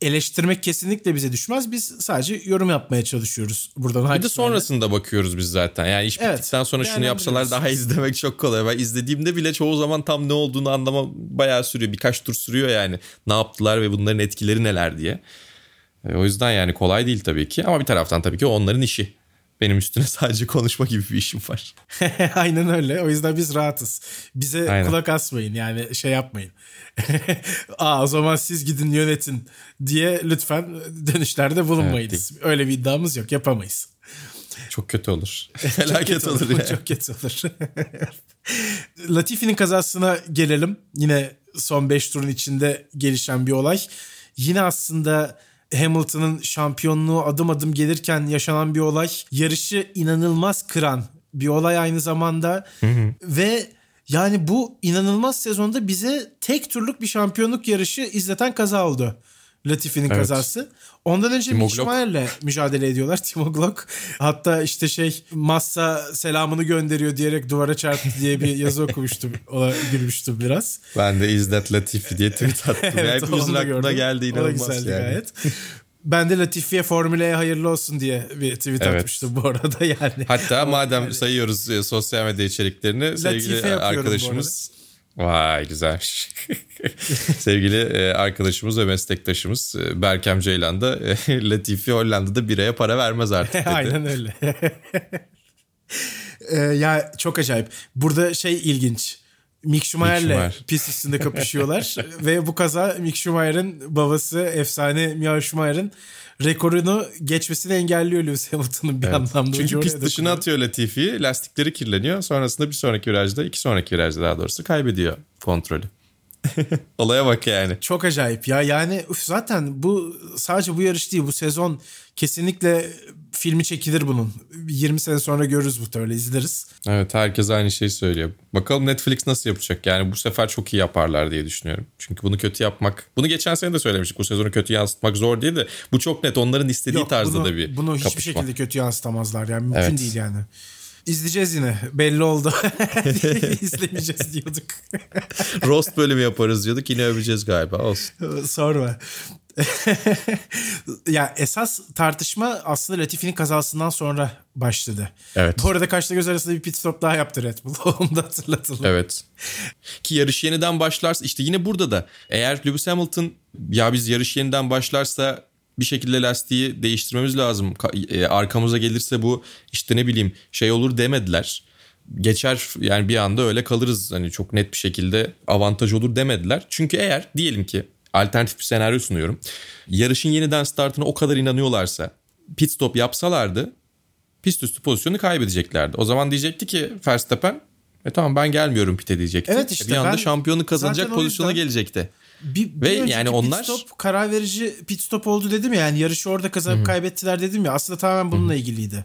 eleştirmek kesinlikle bize düşmez. Biz sadece yorum yapmaya çalışıyoruz buradan. Bir de sonrasında bakıyoruz biz zaten. Yani iş evet, bittikten sonra şunu yapsalar daha izlemek çok kolay. Ben izlediğimde bile çoğu zaman tam ne olduğunu anlama bayağı sürüyor. Birkaç tur sürüyor yani. Ne yaptılar ve bunların etkileri neler diye. E, o yüzden yani kolay değil tabii ki. Ama bir taraftan tabii ki onların işi. Benim üstüne *laughs* sadece konuşma gibi bir işim var. *laughs* Aynen öyle. O yüzden biz rahatız. Bize Aynen. kulak asmayın yani şey yapmayın. *laughs* Aa o zaman siz gidin yönetin diye lütfen dönüşlerde bulunmayınız. Evet, öyle bir iddiamız yok. Yapamayız. Çok kötü olur. Felaket olur. olur Çok kötü olur. Latifi'nin kazasına gelelim. Yine son 5 turun içinde gelişen bir olay. Yine aslında Hamilton'ın şampiyonluğu adım adım gelirken yaşanan bir olay. Yarışı inanılmaz kıran bir olay aynı zamanda. Hı hı. Ve yani bu inanılmaz sezonda bize tek turluk bir şampiyonluk yarışı izleten kaza oldu. Latifi'nin evet. kazası. Ondan önce Schumacher'le mücadele ediyorlar. *laughs* Timo Glock. Hatta işte şey Massa selamını gönderiyor diyerek duvara çarptı diye bir yazı *laughs* okumuştum. Ona gülmüştüm biraz. Ben de izlet Latifi diye *laughs* tweet attım. evet, Hepimizin aklına geldi inanılmaz yani. gayet. Ben de Latifi'ye Formüla'ya hayırlı olsun diye bir tweet evet. atmıştım bu arada yani. Hatta madem yani. sayıyoruz e, sosyal medya içeriklerini Latife sevgili arkadaşımız Vay güzel. *laughs* Sevgili e, arkadaşımız ve meslektaşımız e, Berkem Ceylan da e, *laughs* Latifi Hollanda'da biraya para vermez artık dedi. *laughs* Aynen öyle. ya çok acayip. Burada şey ilginç. Mick Schumacher'le pist üstünde kapışıyorlar ve bu kaza Mick Schumacher'ın babası efsane Mia Schumacher'ın rekorunu geçmesini engelliyor Lewis Hamilton'ın bir evet. anlamda. Çünkü pist dışına atıyor Latifi, lastikleri kirleniyor. Sonrasında bir sonraki virajda, iki sonraki virajda daha doğrusu kaybediyor kontrolü. *laughs* Olaya bak yani. Çok acayip ya. Yani uf, zaten bu sadece bu yarış değil. Bu sezon kesinlikle filmi çekilir bunun. 20 sene sonra görürüz bu böyle izleriz. Evet herkes aynı şeyi söylüyor. Bakalım Netflix nasıl yapacak? Yani bu sefer çok iyi yaparlar diye düşünüyorum. Çünkü bunu kötü yapmak. Bunu geçen sene de söylemiştik. Bu sezonu kötü yansıtmak zor diye de bu çok net onların istediği Yok, tarzda bunu, da bir Bunu kapışma. hiçbir şekilde kötü yansıtamazlar. Yani mümkün evet. değil yani. İzleyeceğiz yine. Belli oldu. *laughs* *laughs* İzlemeyeceğiz diyorduk. Roast bölümü yaparız diyorduk. Yine öveceğiz galiba. Olsun. Sorma. *laughs* ya esas tartışma aslında Latifi'nin kazasından sonra başladı. Evet. Bu arada kaçta göz arasında bir pit stop daha yaptı Red Bull. *laughs* Onu da hatırlatalım. Evet. Ki yarış yeniden başlarsa işte yine burada da eğer Lewis Hamilton ya biz yarış yeniden başlarsa bir şekilde lastiği değiştirmemiz lazım. E, arkamıza gelirse bu işte ne bileyim şey olur demediler. Geçer yani bir anda öyle kalırız hani çok net bir şekilde avantaj olur demediler. Çünkü eğer diyelim ki alternatif bir senaryo sunuyorum. Yarışın yeniden startına o kadar inanıyorlarsa pit stop yapsalardı pist üstü pozisyonu kaybedeceklerdi. O zaman diyecekti ki Verstappen e tamam ben gelmiyorum pite diyecekti. Evet işte bir anda şampiyonu kazanacak pozisyona yüzden... gelecekti. Bir, bir Ve yani onlar pit stop karar verici pit stop oldu dedim ya yani yarışı orada kazanıp Hı-hı. kaybettiler dedim ya aslında tamamen bununla Hı-hı. ilgiliydi.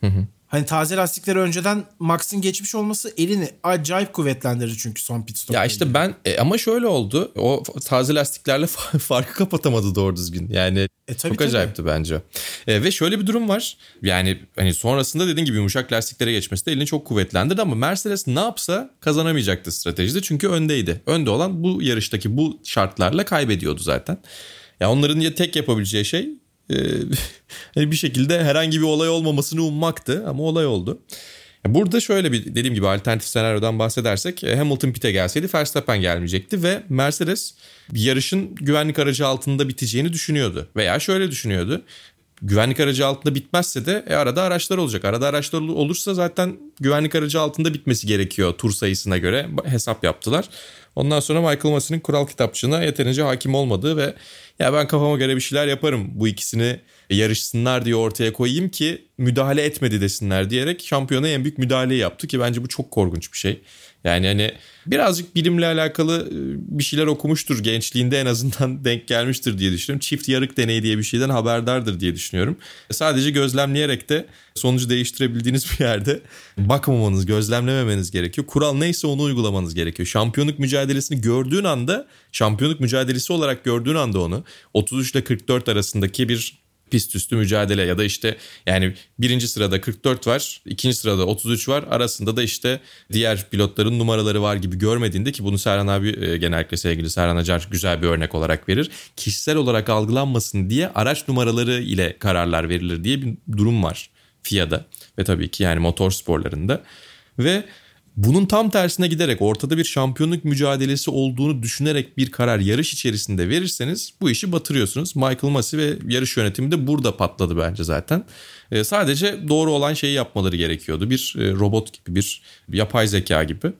Hı-hı. Hani taze lastikleri önceden Max'in geçmiş olması elini acayip kuvvetlendirdi çünkü son pit stop. Ya işte ben e, ama şöyle oldu. O taze lastiklerle *laughs* farkı kapatamadı doğru düzgün. Yani e, tabii, çok tabii. acayipti bence. E, ve şöyle bir durum var. Yani hani sonrasında dediğin gibi yumuşak lastiklere geçmesi de elini çok kuvvetlendirdi ama Mercedes ne yapsa kazanamayacaktı stratejide çünkü öndeydi. Önde olan bu yarıştaki bu şartlarla kaybediyordu zaten. Ya onların ya tek yapabileceği şey e, *laughs* bir şekilde herhangi bir olay olmamasını ummaktı ama olay oldu. Burada şöyle bir dediğim gibi alternatif senaryodan bahsedersek e, Hamilton pit'e gelseydi Verstappen gelmeyecekti ve Mercedes yarışın güvenlik aracı altında biteceğini düşünüyordu. Veya şöyle düşünüyordu. Güvenlik aracı altında bitmezse de e, arada araçlar olacak. Arada araçlar olursa zaten güvenlik aracı altında bitmesi gerekiyor tur sayısına göre hesap yaptılar. Ondan sonra Michael Massey'nin kural kitapçığına yeterince hakim olmadığı ve ya ben kafama göre bir şeyler yaparım bu ikisini yarışsınlar diye ortaya koyayım ki müdahale etmedi desinler diyerek şampiyona en büyük müdahaleyi yaptı ki bence bu çok korkunç bir şey. Yani hani birazcık bilimle alakalı e, bir şeyler okumuştur gençliğinde en azından *laughs* denk gelmiştir diye düşünüyorum. Çift yarık deneyi diye bir şeyden haberdardır diye düşünüyorum. Sadece gözlemleyerek de sonucu değiştirebildiğiniz bir yerde bakmamanız, gözlemlememeniz gerekiyor. Kural neyse onu uygulamanız gerekiyor. Şampiyonluk mücadelesini gördüğün anda, şampiyonluk mücadelesi olarak gördüğün anda onu 33 ile 44 arasındaki bir pist üstü mücadele ya da işte yani birinci sırada 44 var, ikinci sırada 33 var. Arasında da işte diğer pilotların numaraları var gibi görmediğinde ki bunu Serhan abi e, genellikle sevgili Serhan Acar güzel bir örnek olarak verir. Kişisel olarak algılanmasın diye araç numaraları ile kararlar verilir diye bir durum var FIA'da ve tabii ki yani motor sporlarında. Ve bunun tam tersine giderek ortada bir şampiyonluk mücadelesi olduğunu düşünerek bir karar yarış içerisinde verirseniz bu işi batırıyorsunuz. Michael Massey ve yarış yönetimi de burada patladı bence zaten. E, sadece doğru olan şeyi yapmaları gerekiyordu. Bir e, robot gibi, bir yapay zeka gibi.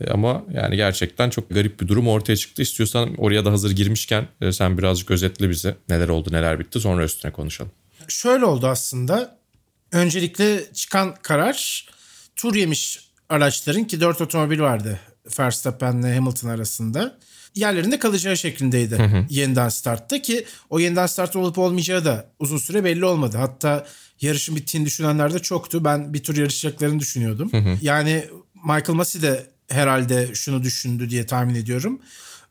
E, ama yani gerçekten çok garip bir durum ortaya çıktı. İstiyorsan oraya da hazır girmişken e, sen birazcık özetle bize neler oldu neler bitti sonra üstüne konuşalım. Şöyle oldu aslında. Öncelikle çıkan karar tur yemiş araçların ki 4 otomobil vardı Verstappen ile Hamilton arasında. Yerlerinde kalacağı şeklindeydi hı hı. yeniden startta ki o yeniden start olup olmayacağı da uzun süre belli olmadı. Hatta yarışın bittiğini düşünenler de çoktu. Ben bir tur yarışacaklarını düşünüyordum. Hı hı. Yani Michael Massey de herhalde şunu düşündü diye tahmin ediyorum.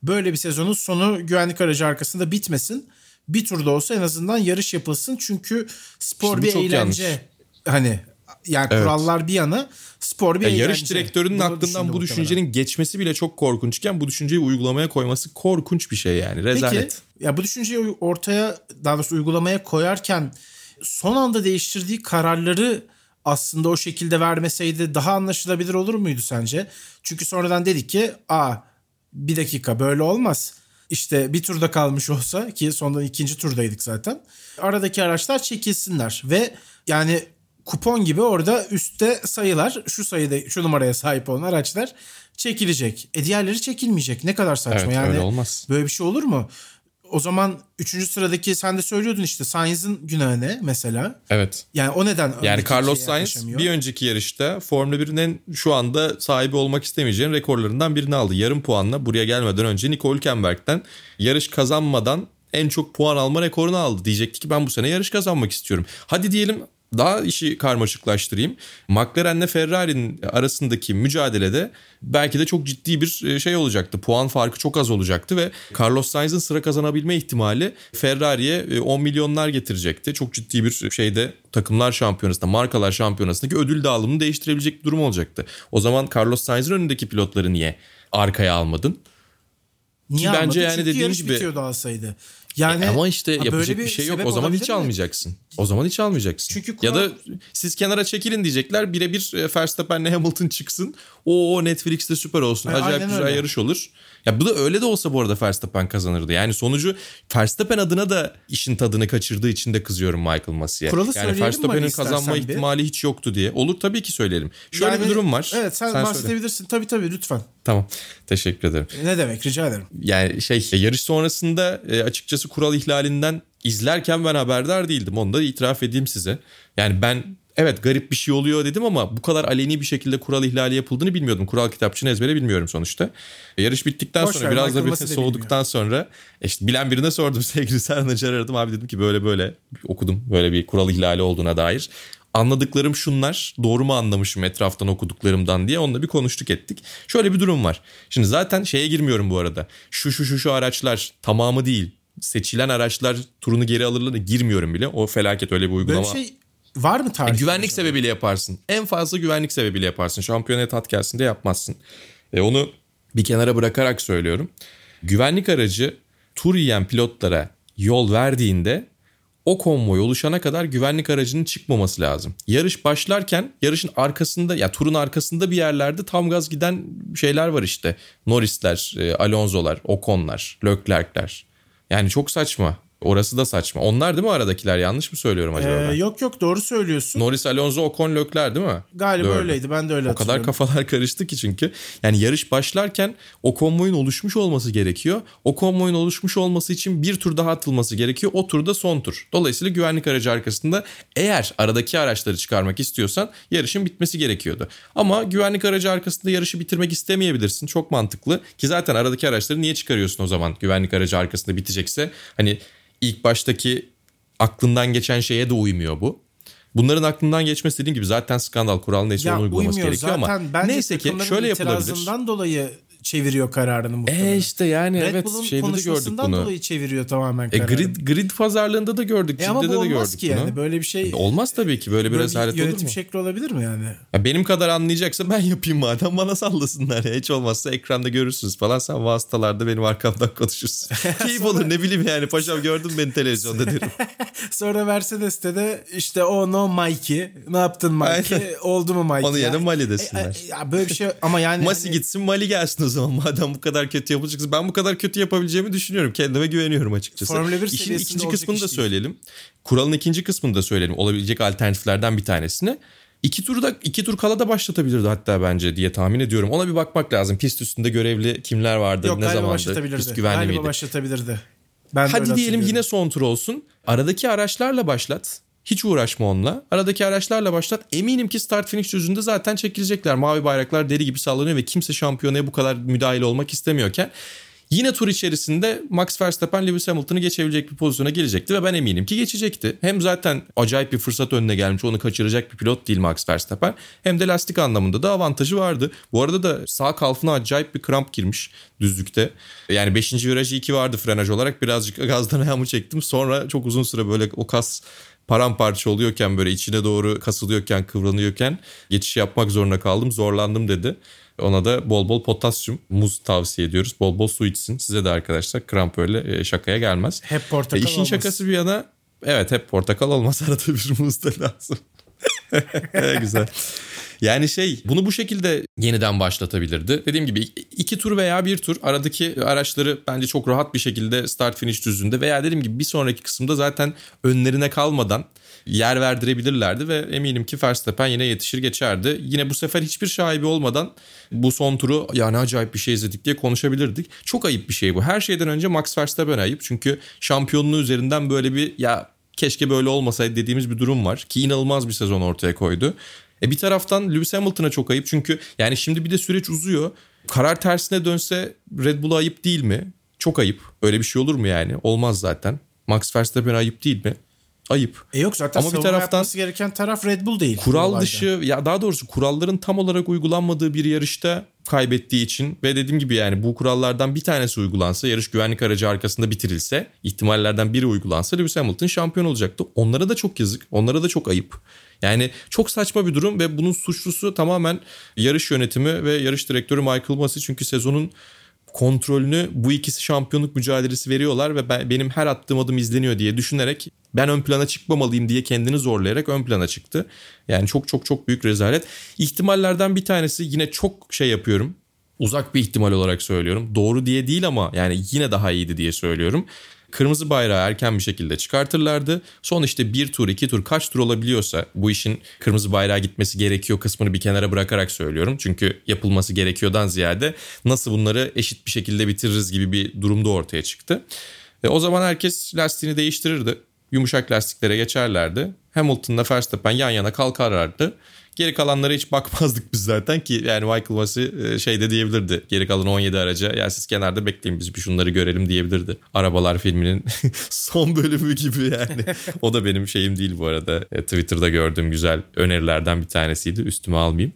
Böyle bir sezonun sonu güvenlik aracı arkasında bitmesin. Bir turda olsa en azından yarış yapılsın. Çünkü spor Şimdi bir eğlence. Yanlış. Hani yani evet. kurallar bir yana spor bir ya eğlence. Yarış direktörünün Bunu aklından bu düşüncenin muhtemelen. geçmesi bile çok korkunçken bu düşünceyi uygulamaya koyması korkunç bir şey yani rezalet. Peki ya bu düşünceyi ortaya daha doğrusu uygulamaya koyarken son anda değiştirdiği kararları aslında o şekilde vermeseydi daha anlaşılabilir olur muydu sence? Çünkü sonradan dedik ki aa bir dakika böyle olmaz. İşte bir turda kalmış olsa ki sondan ikinci turdaydık zaten. Aradaki araçlar çekilsinler ve yani kupon gibi orada üstte sayılar şu sayıda şu numaraya sahip olan araçlar çekilecek. E diğerleri çekilmeyecek. Ne kadar saçma evet, yani. Öyle olmaz. Böyle bir şey olur mu? O zaman üçüncü sıradaki sen de söylüyordun işte Sainz'ın günahı ne mesela? Evet. Yani o neden Yani Carlos Sainz bir önceki yarışta Formula 1'in en şu anda sahibi olmak istemeyeceğin rekorlarından birini aldı. Yarım puanla buraya gelmeden önce Nico Hülkenberg'den yarış kazanmadan en çok puan alma rekorunu aldı. Diyecekti ki ben bu sene yarış kazanmak istiyorum. Hadi diyelim daha işi karmaşıklaştırayım. McLaren'le Ferrari'nin arasındaki mücadelede belki de çok ciddi bir e, şey olacaktı. Puan farkı çok az olacaktı ve Carlos Sainz'ın sıra kazanabilme ihtimali Ferrari'ye 10 e, milyonlar getirecekti. Çok ciddi bir şeyde takımlar şampiyonasında, markalar şampiyonasındaki ödül dağılımını değiştirebilecek bir durum olacaktı. O zaman Carlos Sainz'ın önündeki pilotları niye arkaya almadın? Niye Ki bence yani Çünkü dediğim gibi bitiyordu alsaydı. Yani e ama işte yapacak bir, bir şey yok. O zaman hiç mi? almayacaksın. O zaman hiç almayacaksın. Çünkü kural... Ya da siz kenara çekilin diyecekler. Birebir e, Verstappen'le Hamilton çıksın. O Netflix'te süper olsun. Yani Acayip güzel öyle. yarış olur. Ya bu da öyle de olsa bu arada Verstappen kazanırdı. Yani sonucu Verstappen adına da işin tadını kaçırdığı için de kızıyorum Michael Massey'e. Kuralı yani Verstappen'in kazanma bir. ihtimali hiç yoktu diye. Olur tabii ki söyleyelim. Şöyle yani, bir durum var. Evet sen, sen bahsedebilirsin. Söyle. Tabii tabii lütfen. Tamam. Teşekkür ederim. Ne demek rica ederim. Yani şey yarış sonrasında e, açıkçası kural ihlalinden izlerken ben haberdar değildim. Onu da itiraf edeyim size. Yani ben evet garip bir şey oluyor dedim ama bu kadar aleni bir şekilde kural ihlali yapıldığını bilmiyordum. Kural kitapçığını ezbere bilmiyorum sonuçta. E, yarış bittikten Boş sonra ver, biraz da bir soğuduktan sonra e, işte bilen birine sordum *laughs* sevgili Serhan Acar aradım. Abi dedim ki böyle böyle okudum böyle bir kural ihlali olduğuna dair. Anladıklarım şunlar doğru mu anlamışım etraftan okuduklarımdan diye onunla bir konuştuk ettik. Şöyle bir durum var. Şimdi zaten şeye girmiyorum bu arada. Şu şu şu şu araçlar tamamı değil seçilen araçlar turunu geri alırlarına girmiyorum bile. O felaket öyle bir uygulama. Böyle şey var mı tarih? E, güvenlik sebebiyle yaparsın. En fazla güvenlik sebebiyle yaparsın. Şampiyonaya tat gelsin de yapmazsın. E, onu bir kenara bırakarak söylüyorum. Güvenlik aracı tur yiyen pilotlara yol verdiğinde o konvoy oluşana kadar güvenlik aracının çıkmaması lazım. Yarış başlarken yarışın arkasında ya turun arkasında bir yerlerde tam gaz giden şeyler var işte. Norris'ler, e, Alonso'lar, Ocon'lar, Leclerc'ler. Yani çok saçma. Orası da saçma. Onlar değil mi aradakiler? Yanlış mı söylüyorum acaba? Ee, yok yok doğru söylüyorsun. Norris, Alonso, Ocon, Leclerc değil mi? Galiba Doğru. öyleydi. Ben de öyle O kadar kafalar *laughs* karıştı ki çünkü. Yani yarış başlarken o konvoyun oluşmuş olması gerekiyor. O konvoyun oluşmuş olması için bir tur daha atılması gerekiyor. O turda son tur. Dolayısıyla güvenlik aracı arkasında eğer aradaki araçları çıkarmak istiyorsan yarışın bitmesi gerekiyordu. Ama güvenlik aracı arkasında yarışı bitirmek istemeyebilirsin. Çok mantıklı. Ki zaten aradaki araçları niye çıkarıyorsun o zaman? Güvenlik aracı arkasında bitecekse. Hani ilk baştaki aklından geçen şeye de uymuyor bu. Bunların aklından geçmesi dediğim gibi zaten skandal kural neyse onu uygulaması gerekiyor zaten ama neyse ki şöyle yapılabilir. dolayı çeviriyor kararını muhtemelen. E işte yani Red evet Bull'un şeyde de gördük bunu. dolayı çeviriyor tamamen kararını. E grid, grid pazarlığında da gördük. E ama bu olmaz gördük ki bunu. yani böyle bir şey. Olmaz tabii ki böyle bir rezalet olur mu? Yönetim şekli olabilir mi yani? Ya benim kadar anlayacaksa ben yapayım madem bana sallasınlar ya. Hiç olmazsa ekranda görürsünüz falan sen vasıtalarda benim arkamdan konuşursun. *laughs* Keyif olur ne bileyim yani paşam gördün beni televizyonda *laughs* derim. Sonra Mercedes'te de işte o no Mikey ne yaptın Mikey oldu mu Mikey? Onu yerine Mali desinler. E, e, ya böyle bir şey ama yani. Masi hani... gitsin Mali gelsin o zaman *laughs* madem bu kadar kötü yapılacaksa ben bu kadar kötü yapabileceğimi düşünüyorum. Kendime güveniyorum açıkçası. Formula 1 İşin ikinci kısmını da söyleyelim. Kuralın ikinci kısmını da söyleyelim. Olabilecek alternatiflerden bir tanesini. İki turda iki tur kala da başlatabilirdi hatta bence diye tahmin ediyorum. Ona bir bakmak lazım. Pist üstünde görevli kimler vardı, Yok, ne zamandı? Başlatabilirdi. Pist güvenli galiba miydi? başlatabilirdi. Ben Hadi diyelim yine son tur olsun. Aradaki araçlarla başlat. Hiç uğraşma onunla. Aradaki araçlarla başlat. Eminim ki start finish düzünde zaten çekilecekler. Mavi bayraklar deli gibi sallanıyor ve kimse şampiyonaya bu kadar müdahil olmak istemiyorken Yine tur içerisinde Max Verstappen Lewis Hamilton'ı geçebilecek bir pozisyona gelecekti ve ben eminim ki geçecekti. Hem zaten acayip bir fırsat önüne gelmiş onu kaçıracak bir pilot değil Max Verstappen. Hem de lastik anlamında da avantajı vardı. Bu arada da sağ kalfına acayip bir kramp girmiş düzlükte. Yani 5. virajı 2 vardı frenaj olarak birazcık gazdan ayağımı çektim. Sonra çok uzun süre böyle o kas paramparça oluyorken böyle içine doğru kasılıyorken kıvranıyorken geçiş yapmak zorunda kaldım zorlandım dedi. Ona da bol bol potasyum, muz tavsiye ediyoruz. Bol bol su içsin. Size de arkadaşlar kramp öyle e, şakaya gelmez. Hep portakal e, İşin olmaz. şakası bir yana evet hep portakal olmaz *laughs* arada bir muz da lazım. *laughs* Güzel. Yani şey bunu bu şekilde yeniden başlatabilirdi. Dediğim gibi iki tur veya bir tur aradaki araçları bence çok rahat bir şekilde start finish düzlüğünde veya dediğim gibi bir sonraki kısımda zaten önlerine kalmadan yer verdirebilirlerdi ve eminim ki Verstappen yine yetişir geçerdi. Yine bu sefer hiçbir şaibi olmadan bu son turu yani acayip bir şey izledik diye konuşabilirdik. Çok ayıp bir şey bu. Her şeyden önce Max Verstappen ayıp. Çünkü şampiyonluğu üzerinden böyle bir ya keşke böyle olmasaydı dediğimiz bir durum var. Ki inanılmaz bir sezon ortaya koydu. E bir taraftan Lewis Hamilton'a çok ayıp çünkü yani şimdi bir de süreç uzuyor. Karar tersine dönse Red Bull'a ayıp değil mi? Çok ayıp. Öyle bir şey olur mu yani? Olmaz zaten. Max Verstappen ayıp değil mi? Ayıp. E yok zaten Ama bir taraftan gereken taraf Red Bull değil. Kural dışı ya daha doğrusu kuralların tam olarak uygulanmadığı bir yarışta kaybettiği için ve dediğim gibi yani bu kurallardan bir tanesi uygulansa yarış güvenlik aracı arkasında bitirilse ihtimallerden biri uygulansa Lewis Hamilton şampiyon olacaktı. Onlara da çok yazık. Onlara da çok ayıp. Yani çok saçma bir durum ve bunun suçlusu tamamen yarış yönetimi ve yarış direktörü Michael Masi çünkü sezonun kontrolünü bu ikisi şampiyonluk mücadelesi veriyorlar ve ben, benim her attığım adım izleniyor diye düşünerek ben ön plana çıkmamalıyım diye kendini zorlayarak ön plana çıktı. Yani çok çok çok büyük rezalet. İhtimallerden bir tanesi yine çok şey yapıyorum. Uzak bir ihtimal olarak söylüyorum. Doğru diye değil ama yani yine daha iyiydi diye söylüyorum. Kırmızı bayrağı erken bir şekilde çıkartırlardı. Son işte bir tur iki tur kaç tur olabiliyorsa bu işin kırmızı bayrağı gitmesi gerekiyor kısmını bir kenara bırakarak söylüyorum. Çünkü yapılması gerekiyordan ziyade nasıl bunları eşit bir şekilde bitiririz gibi bir durumda ortaya çıktı. E, o zaman herkes lastiğini değiştirirdi. Yumuşak lastiklere geçerlerdi. Hamilton'la Verstappen yan yana kalkarlardı. Geri kalanlara hiç bakmazdık biz zaten ki yani Michael Masi e, şey de diyebilirdi. Geri kalan 17 araca ya siz kenarda bekleyin biz bir şunları görelim diyebilirdi. Arabalar filminin *laughs* son bölümü gibi yani. *laughs* o da benim şeyim değil bu arada. E, Twitter'da gördüğüm güzel önerilerden bir tanesiydi. Üstüme almayayım.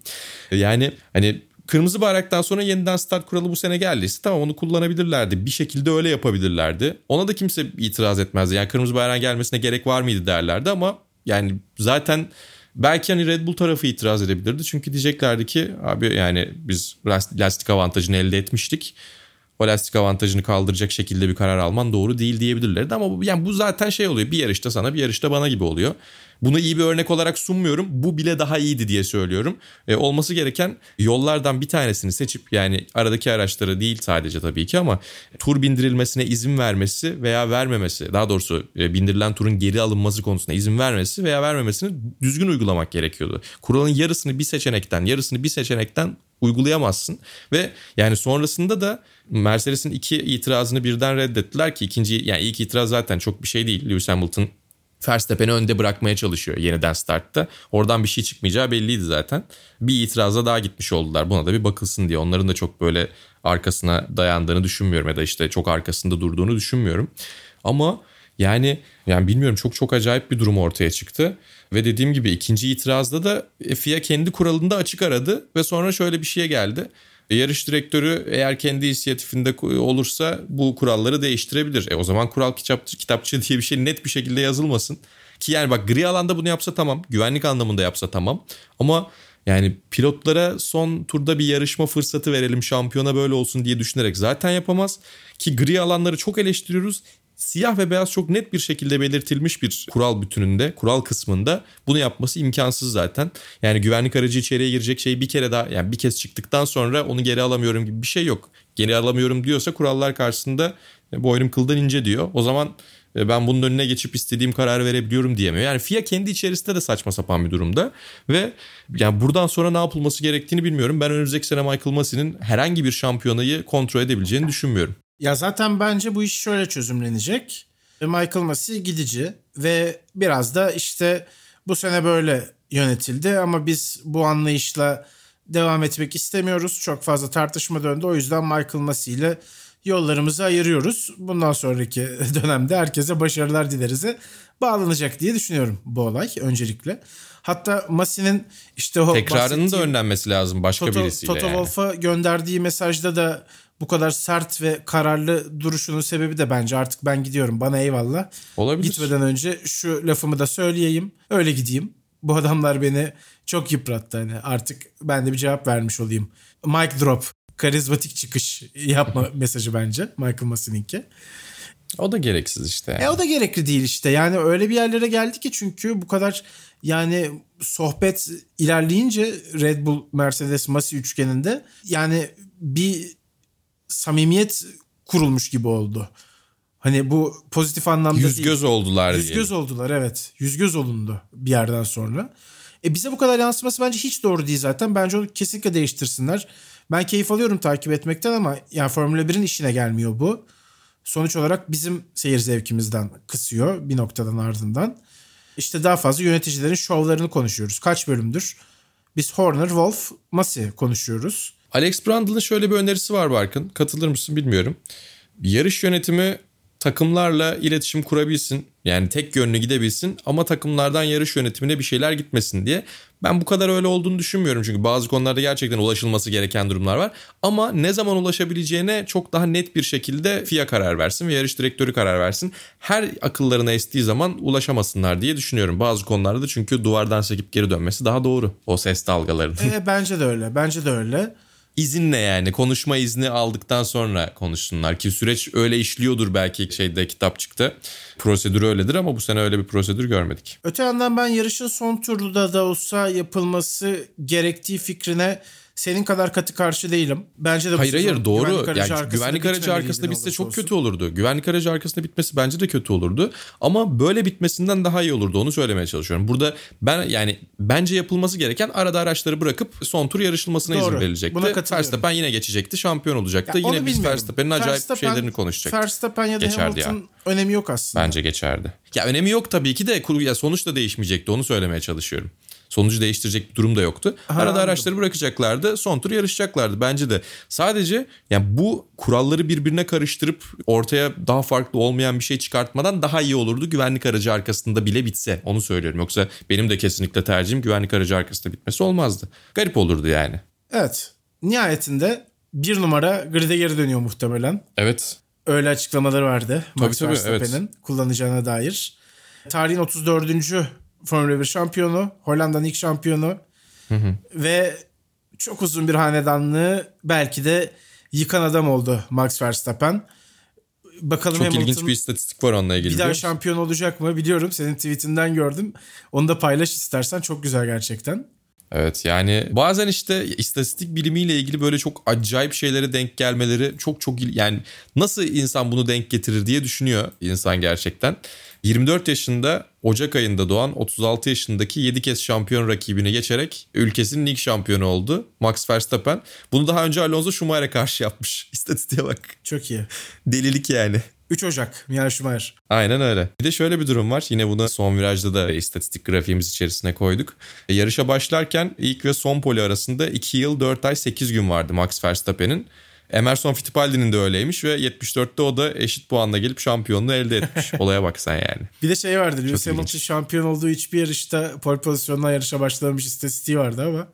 E, yani hani Kırmızı bayraktan sonra yeniden start kuralı bu sene geldiyse tamam onu kullanabilirlerdi. Bir şekilde öyle yapabilirlerdi. Ona da kimse itiraz etmezdi. Yani kırmızı bayrağın gelmesine gerek var mıydı derlerdi ama yani zaten Belki hani Red Bull tarafı itiraz edebilirdi. Çünkü diyeceklerdi ki abi yani biz lastik avantajını elde etmiştik. O lastik avantajını kaldıracak şekilde bir karar alman doğru değil diyebilirlerdi. Ama yani bu zaten şey oluyor. Bir yarışta sana bir yarışta bana gibi oluyor. Bunu iyi bir örnek olarak sunmuyorum. Bu bile daha iyiydi diye söylüyorum. E, olması gereken yollardan bir tanesini seçip yani aradaki araçları değil sadece tabii ki ama tur bindirilmesine izin vermesi veya vermemesi daha doğrusu e, bindirilen turun geri alınması konusunda izin vermesi veya vermemesini düzgün uygulamak gerekiyordu. Kuralın yarısını bir seçenekten yarısını bir seçenekten uygulayamazsın ve yani sonrasında da Mercedes'in iki itirazını birden reddettiler ki ikinci yani ilk itiraz zaten çok bir şey değil. Lewis Hamilton Verstappen'i önde bırakmaya çalışıyor yeniden startta. Oradan bir şey çıkmayacağı belliydi zaten. Bir itiraza daha gitmiş oldular. Buna da bir bakılsın diye. Onların da çok böyle arkasına dayandığını düşünmüyorum ya da işte çok arkasında durduğunu düşünmüyorum. Ama yani yani bilmiyorum çok çok acayip bir durum ortaya çıktı. Ve dediğim gibi ikinci itirazda da FIA kendi kuralında açık aradı ve sonra şöyle bir şeye geldi. E, yarış direktörü eğer kendi inisiyatifinde olursa bu kuralları değiştirebilir. E o zaman kural kitap, kitapçı diye bir şey net bir şekilde yazılmasın. Ki yani bak gri alanda bunu yapsa tamam. Güvenlik anlamında yapsa tamam. Ama yani pilotlara son turda bir yarışma fırsatı verelim şampiyona böyle olsun diye düşünerek zaten yapamaz. Ki gri alanları çok eleştiriyoruz siyah ve beyaz çok net bir şekilde belirtilmiş bir kural bütününde, kural kısmında bunu yapması imkansız zaten. Yani güvenlik aracı içeriye girecek şey bir kere daha yani bir kez çıktıktan sonra onu geri alamıyorum gibi bir şey yok. Geri alamıyorum diyorsa kurallar karşısında e, boynum kıldan ince diyor. O zaman e, ben bunun önüne geçip istediğim kararı verebiliyorum diyemiyor. Yani FIA kendi içerisinde de saçma sapan bir durumda ve yani buradan sonra ne yapılması gerektiğini bilmiyorum. Ben önümüzdeki sene Michael Massey'nin herhangi bir şampiyonayı kontrol edebileceğini düşünmüyorum. Ya zaten bence bu iş şöyle çözümlenecek. Michael Massey gidici ve biraz da işte bu sene böyle yönetildi ama biz bu anlayışla devam etmek istemiyoruz. Çok fazla tartışma döndü. O yüzden Michael Massey ile yollarımızı ayırıyoruz. Bundan sonraki *laughs* dönemde herkese başarılar dilerize bağlanacak diye düşünüyorum bu olay öncelikle. Hatta Massey'nin işte o tekrarının da önlenmesi lazım başka Toto, birisiyle. Toto yani. Wolff'a gönderdiği mesajda da bu kadar sert ve kararlı duruşunun sebebi de bence artık ben gidiyorum bana eyvallah. Olabilir. Gitmeden önce şu lafımı da söyleyeyim öyle gideyim. Bu adamlar beni çok yıprattı hani artık ben de bir cevap vermiş olayım. Mic drop karizmatik çıkış yapma *laughs* mesajı bence Michael Massey'ninki. O da gereksiz işte. Yani. E o da gerekli değil işte. Yani öyle bir yerlere geldi ki çünkü bu kadar yani sohbet ilerleyince Red Bull Mercedes Masi üçgeninde yani bir samimiyet kurulmuş gibi oldu. Hani bu pozitif anlamda Yüz değil. göz oldular Yüz göz oldular evet. Yüz göz olundu bir yerden sonra. E bize bu kadar yansıması bence hiç doğru değil zaten. Bence onu kesinlikle değiştirsinler. Ben keyif alıyorum takip etmekten ama yani Formula 1'in işine gelmiyor bu. Sonuç olarak bizim seyir zevkimizden kısıyor bir noktadan ardından. İşte daha fazla yöneticilerin şovlarını konuşuyoruz. Kaç bölümdür? Biz Horner, Wolf, Masi konuşuyoruz. Alex Brandl'ın şöyle bir önerisi var Barkın. Katılır mısın bilmiyorum. Yarış yönetimi takımlarla iletişim kurabilsin. Yani tek yönlü gidebilsin ama takımlardan yarış yönetimine bir şeyler gitmesin diye. Ben bu kadar öyle olduğunu düşünmüyorum çünkü bazı konularda gerçekten ulaşılması gereken durumlar var. Ama ne zaman ulaşabileceğine çok daha net bir şekilde FIA karar versin ve yarış direktörü karar versin. Her akıllarına estiği zaman ulaşamasınlar diye düşünüyorum. Bazı konularda da çünkü duvardan sekip geri dönmesi daha doğru o ses dalgalarının. E, bence de öyle. Bence de öyle izinle yani konuşma izni aldıktan sonra konuşsunlar ki süreç öyle işliyordur belki şeyde kitapçıkta. Prosedür öyledir ama bu sene öyle bir prosedür görmedik. Öte yandan ben yarışın son turda da olsa yapılması gerektiği fikrine senin kadar katı karşı değilim. Bence de Hayır hayır doğru. Güvenlik aracı yani güvenlik aracı arkasında bitse çok olsun. kötü olurdu. Güvenlik aracı arkasında bitmesi bence de kötü olurdu. Ama böyle bitmesinden daha iyi olurdu. Onu söylemeye çalışıyorum. Burada ben yani bence yapılması gereken arada araçları bırakıp son tur yarışılmasına doğru. izin verilecekti. Buna Verstappen yine geçecekti. Şampiyon olacaktı. Ya yine biz Verstappen'in acayip Verstappen, şeylerini konuşacaktık. Verstappen ya da Geçerdi Hamilton ya. önemi yok aslında. Bence geçerdi. Ya önemi yok tabii ki de ya sonuç da değişmeyecekti. Onu söylemeye çalışıyorum sonucu değiştirecek bir durum da yoktu. Aha, Arada araçları bırakacaklardı. Son tur yarışacaklardı bence de. Sadece yani bu kuralları birbirine karıştırıp ortaya daha farklı olmayan bir şey çıkartmadan daha iyi olurdu. Güvenlik aracı arkasında bile bitse. Onu söylüyorum. Yoksa benim de kesinlikle tercihim güvenlik aracı arkasında bitmesi olmazdı. Garip olurdu yani. Evet. Nihayetinde bir numara grid'e geri dönüyor muhtemelen. Evet. Öyle açıklamaları vardı. Tabii Max tabii evet. kullanacağına dair. Tarihin 34. Formula 1 şampiyonu, Hollanda'nın ilk şampiyonu hı hı. ve çok uzun bir hanedanlığı belki de yıkan adam oldu Max Verstappen. Bakalım Çok Hamilton ilginç bir istatistik var onunla ilgili. Bir daha şampiyon olacak mı biliyorum. Senin tweetinden gördüm. Onu da paylaş istersen. Çok güzel gerçekten. Evet yani bazen işte istatistik bilimiyle ilgili böyle çok acayip şeylere denk gelmeleri çok çok yani nasıl insan bunu denk getirir diye düşünüyor insan gerçekten. 24 yaşında Ocak ayında doğan 36 yaşındaki 7 kez şampiyon rakibini geçerek ülkesinin ilk şampiyonu oldu. Max Verstappen. Bunu daha önce Alonso Schumacher'e karşı yapmış. *laughs* İstatistiğe bak. Çok iyi. Delilik yani. 3 Ocak Michael Schumacher. Aynen öyle. Bir de şöyle bir durum var. Yine bunu son virajda da istatistik grafiğimiz içerisine koyduk. E, yarışa başlarken ilk ve son poli arasında 2 yıl 4 ay 8 gün vardı Max Verstappen'in. Emerson Fittipaldi'nin de öyleymiş ve 74'te o da eşit puanla gelip şampiyonluğu elde etmiş. *laughs* Olaya bak sen yani. Bir de şey vardı. Lewis Hamilton şampiyon olduğu hiçbir yarışta pole pozisyondan yarışa başlamış istatistiği vardı ama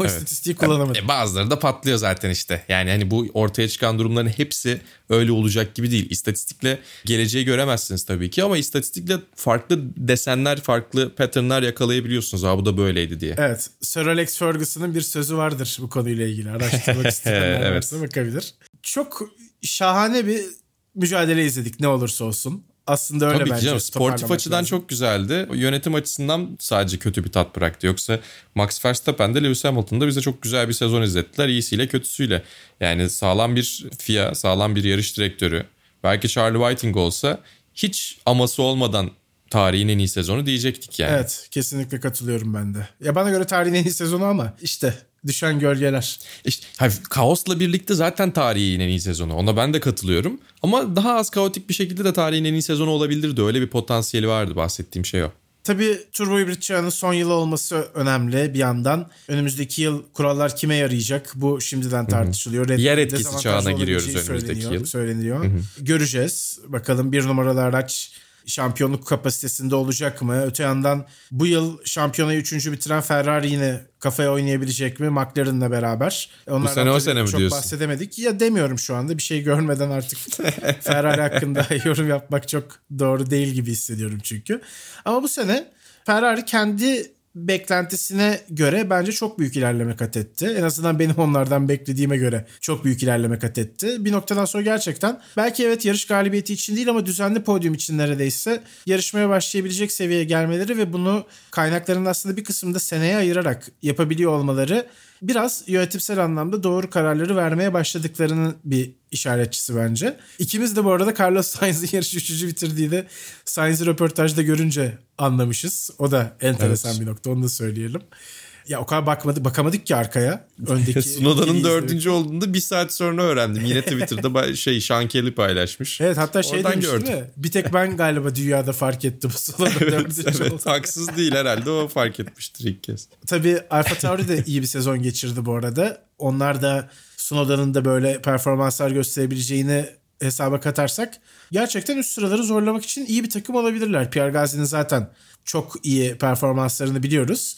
o evet. istatistiği kullanamadı. E, bazıları da patlıyor zaten işte. Yani hani bu ortaya çıkan durumların hepsi öyle olacak gibi değil. İstatistikle geleceği göremezsiniz tabii ki ama istatistikle farklı desenler, farklı patternlar yakalayabiliyorsunuz. Ha bu da böyleydi diye. Evet. Sir Alex Ferguson'ın bir sözü vardır bu konuyla ilgili. Araştırmak *laughs* isteyenler evet. bakabilir. Çok şahane bir mücadele izledik ne olursa olsun. Aslında öyle Tabii bence. Canım, sportif açıdan lazım. çok güzeldi. Yönetim açısından sadece kötü bir tat bıraktı. Yoksa Max Verstappen de Lewis Hamilton da bize çok güzel bir sezon izlettiler. İyisiyle kötüsüyle. Yani sağlam bir FIA, sağlam bir yarış direktörü. Belki Charlie Whiting olsa hiç aması olmadan tarihin en iyi sezonu diyecektik yani. Evet kesinlikle katılıyorum ben de. Ya bana göre tarihin en iyi sezonu ama işte düşen gölgeler. İşte kaosla birlikte zaten tarihin en iyi sezonu. Ona ben de katılıyorum. Ama daha az kaotik bir şekilde de tarihin en iyi sezonu olabilirdi. Öyle bir potansiyeli vardı bahsettiğim şey o. Tabii turbo hibrit çağının son yılı olması önemli bir yandan. Önümüzdeki yıl kurallar kime yarayacak? Bu şimdiden tartışılıyor. Red Yer etkisi çağına giriyoruz önümüzdeki yıl. Söyleniyor. Hı hı. Göreceğiz. Bakalım bir numaralı araç şampiyonluk kapasitesinde olacak mı? Öte yandan bu yıl şampiyonayı üçüncü bitiren Ferrari yine kafaya oynayabilecek mi McLaren'la beraber? Onlardan bu sene o sene mi çok diyorsun? bahsedemedik. Ya demiyorum şu anda bir şey görmeden artık *laughs* Ferrari hakkında yorum yapmak çok doğru değil gibi hissediyorum çünkü. Ama bu sene Ferrari kendi beklentisine göre bence çok büyük ilerleme kat etti. En azından benim onlardan beklediğime göre çok büyük ilerleme kat etti. Bir noktadan sonra gerçekten belki evet yarış galibiyeti için değil ama düzenli podyum için neredeyse yarışmaya başlayabilecek seviyeye gelmeleri ve bunu kaynakların aslında bir kısmında seneye ayırarak yapabiliyor olmaları biraz yönetimsel anlamda doğru kararları vermeye başladıklarının bir işaretçisi bence. İkimiz de bu arada Carlos Sainz'in yarışı üçüncü bitirdiği de Sainz'i röportajda görünce anlamışız. O da enteresan evet. bir nokta onu da söyleyelim. Ya o kadar bakmadı, bakamadık ki arkaya. Öndeki *laughs* Sunoda'nın dördüncü olduğunda bir saat sonra öğrendim. Yine Twitter'da şey Sean Kelly paylaşmış. Evet hatta şey Oradan demiş gördüm. değil mi? Bir tek ben galiba dünyada fark ettim. *laughs* Sunoda evet, evet haksız değil herhalde o fark etmiştir ilk kez. Tabii Alfa Tauri de iyi bir sezon geçirdi bu arada. Onlar da Sunoda'nın da böyle performanslar gösterebileceğini hesaba katarsak gerçekten üst sıraları zorlamak için iyi bir takım olabilirler. Pierre Gasly'nin zaten çok iyi performanslarını biliyoruz.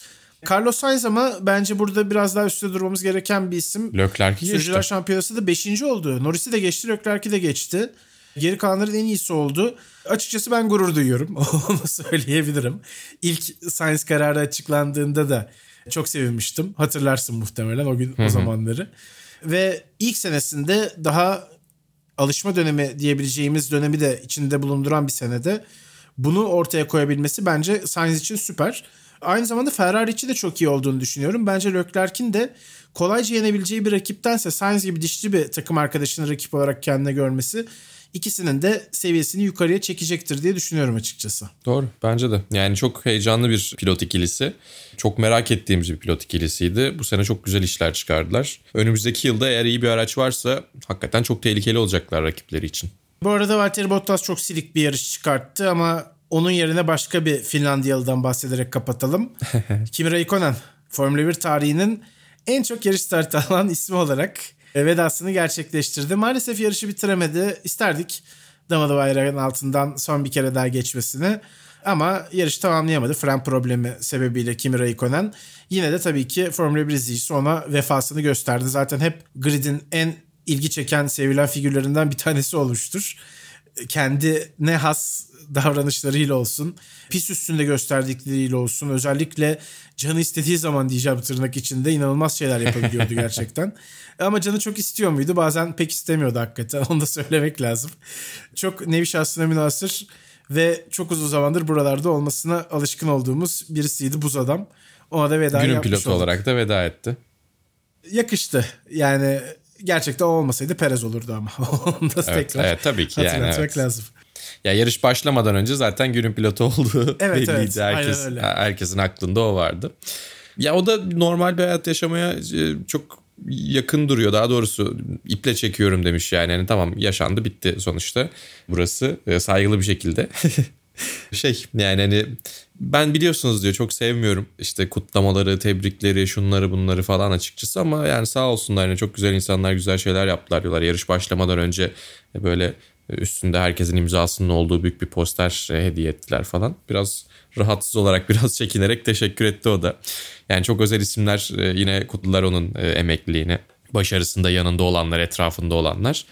Carlos Sainz ama bence burada biraz daha üstte durmamız gereken bir isim. Leclerc'i geçti. Sürücüler Şampiyonası da 5. oldu. Norris'i de geçti, Leclerc'i de geçti. Geri kalanların en iyisi oldu. Açıkçası ben gurur duyuyorum. *laughs* Onu söyleyebilirim. İlk Sainz kararı açıklandığında da çok sevinmiştim. Hatırlarsın muhtemelen o gün o zamanları. Ve ilk senesinde daha alışma dönemi diyebileceğimiz dönemi de içinde bulunduran bir senede bunu ortaya koyabilmesi bence Sainz için süper. Aynı zamanda Ferrari için de çok iyi olduğunu düşünüyorum. Bence Leclerc'in de kolayca yenebileceği bir rakiptense Sainz gibi dişli bir takım arkadaşını rakip olarak kendine görmesi ikisinin de seviyesini yukarıya çekecektir diye düşünüyorum açıkçası. Doğru bence de. Yani çok heyecanlı bir pilot ikilisi. Çok merak ettiğimiz bir pilot ikilisiydi. Bu sene çok güzel işler çıkardılar. Önümüzdeki yılda eğer iyi bir araç varsa hakikaten çok tehlikeli olacaklar rakipleri için. Bu arada Valtteri Bottas çok silik bir yarış çıkarttı ama onun yerine başka bir Finlandiyalı'dan bahsederek kapatalım. *laughs* Kimi Räikkönen Formula 1 tarihinin en çok yarış startı alan ismi olarak vedasını gerçekleştirdi. Maalesef yarışı bitiremedi. İsterdik Damalı bayrağın altından son bir kere daha geçmesini. Ama yarış tamamlayamadı. Fren problemi sebebiyle Kimi Räikkönen. Yine de tabii ki Formula 1 izleyicisi ona vefasını gösterdi. Zaten hep gridin en ilgi çeken, sevilen figürlerinden bir tanesi olmuştur. Kendi ne has davranışlarıyla olsun, pis üstünde gösterdikleriyle olsun, özellikle canı istediği zaman diyeceğim tırnak içinde inanılmaz şeyler yapabiliyordu *laughs* gerçekten. Ama canı çok istiyor muydu? Bazen pek istemiyordu hakikaten. *laughs* Onu da söylemek lazım. Çok nevi şahsına münasır ve çok uzun zamandır buralarda olmasına alışkın olduğumuz birisiydi buz adam. Ona da veda Günün pilotu olduk. olarak da veda etti. Yakıştı. Yani gerçekten o olmasaydı Perez olurdu ama. *laughs* Onu da evet, tekrar evet, tabii ki yani, evet. lazım. Ya yarış başlamadan önce zaten günün pilotu *laughs* olduğu evet, belliydi. Evet, Herkes, öyle. herkesin aklında o vardı. Ya o da normal bir hayat yaşamaya e, çok yakın duruyor. Daha doğrusu iple çekiyorum demiş yani. yani tamam yaşandı bitti sonuçta burası e, saygılı bir şekilde. *laughs* şey yani hani ben biliyorsunuz diyor çok sevmiyorum işte kutlamaları, tebrikleri, şunları bunları falan açıkçası ama yani sağ olsunlar yani çok güzel insanlar güzel şeyler yaptılar diyorlar. Yarış başlamadan önce böyle üstünde herkesin imzasının olduğu büyük bir poster e, hediye ettiler falan. Biraz rahatsız olarak *laughs* biraz çekinerek teşekkür etti o da. Yani çok özel isimler e, yine kutlular onun e, emekliliğini. Başarısında yanında olanlar, etrafında olanlar.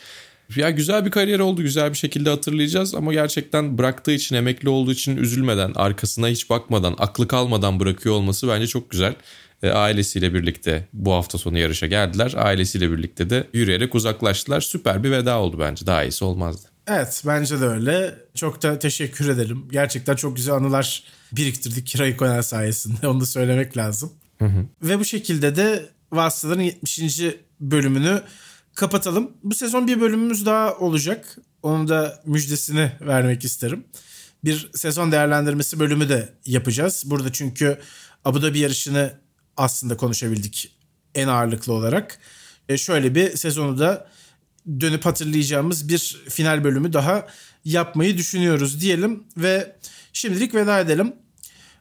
Ya güzel bir kariyer oldu. Güzel bir şekilde hatırlayacağız ama gerçekten bıraktığı için, emekli olduğu için üzülmeden, arkasına hiç bakmadan, aklı kalmadan bırakıyor olması bence çok güzel. E, ailesiyle birlikte bu hafta sonu yarışa geldiler. Ailesiyle birlikte de yürüyerek uzaklaştılar. Süper bir veda oldu bence. Daha iyisi olmazdı. Evet bence de öyle. Çok da teşekkür edelim. Gerçekten çok güzel anılar biriktirdik Raikkonen sayesinde. *laughs* Onu da söylemek lazım. Hı hı. Ve bu şekilde de Vasıtaların 70. bölümünü kapatalım. Bu sezon bir bölümümüz daha olacak. Onun da müjdesini vermek isterim. Bir sezon değerlendirmesi bölümü de yapacağız. Burada çünkü Abu Dhabi yarışını aslında konuşabildik en ağırlıklı olarak. E şöyle bir sezonu da dönüp hatırlayacağımız bir final bölümü daha yapmayı düşünüyoruz diyelim ve şimdilik veda edelim.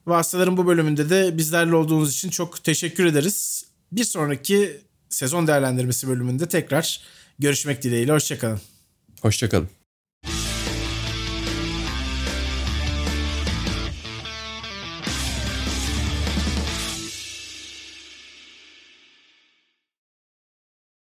Vasıtaların bu bölümünde de bizlerle olduğunuz için çok teşekkür ederiz. Bir sonraki sezon değerlendirmesi bölümünde tekrar görüşmek dileğiyle. Hoşçakalın. Hoşçakalın.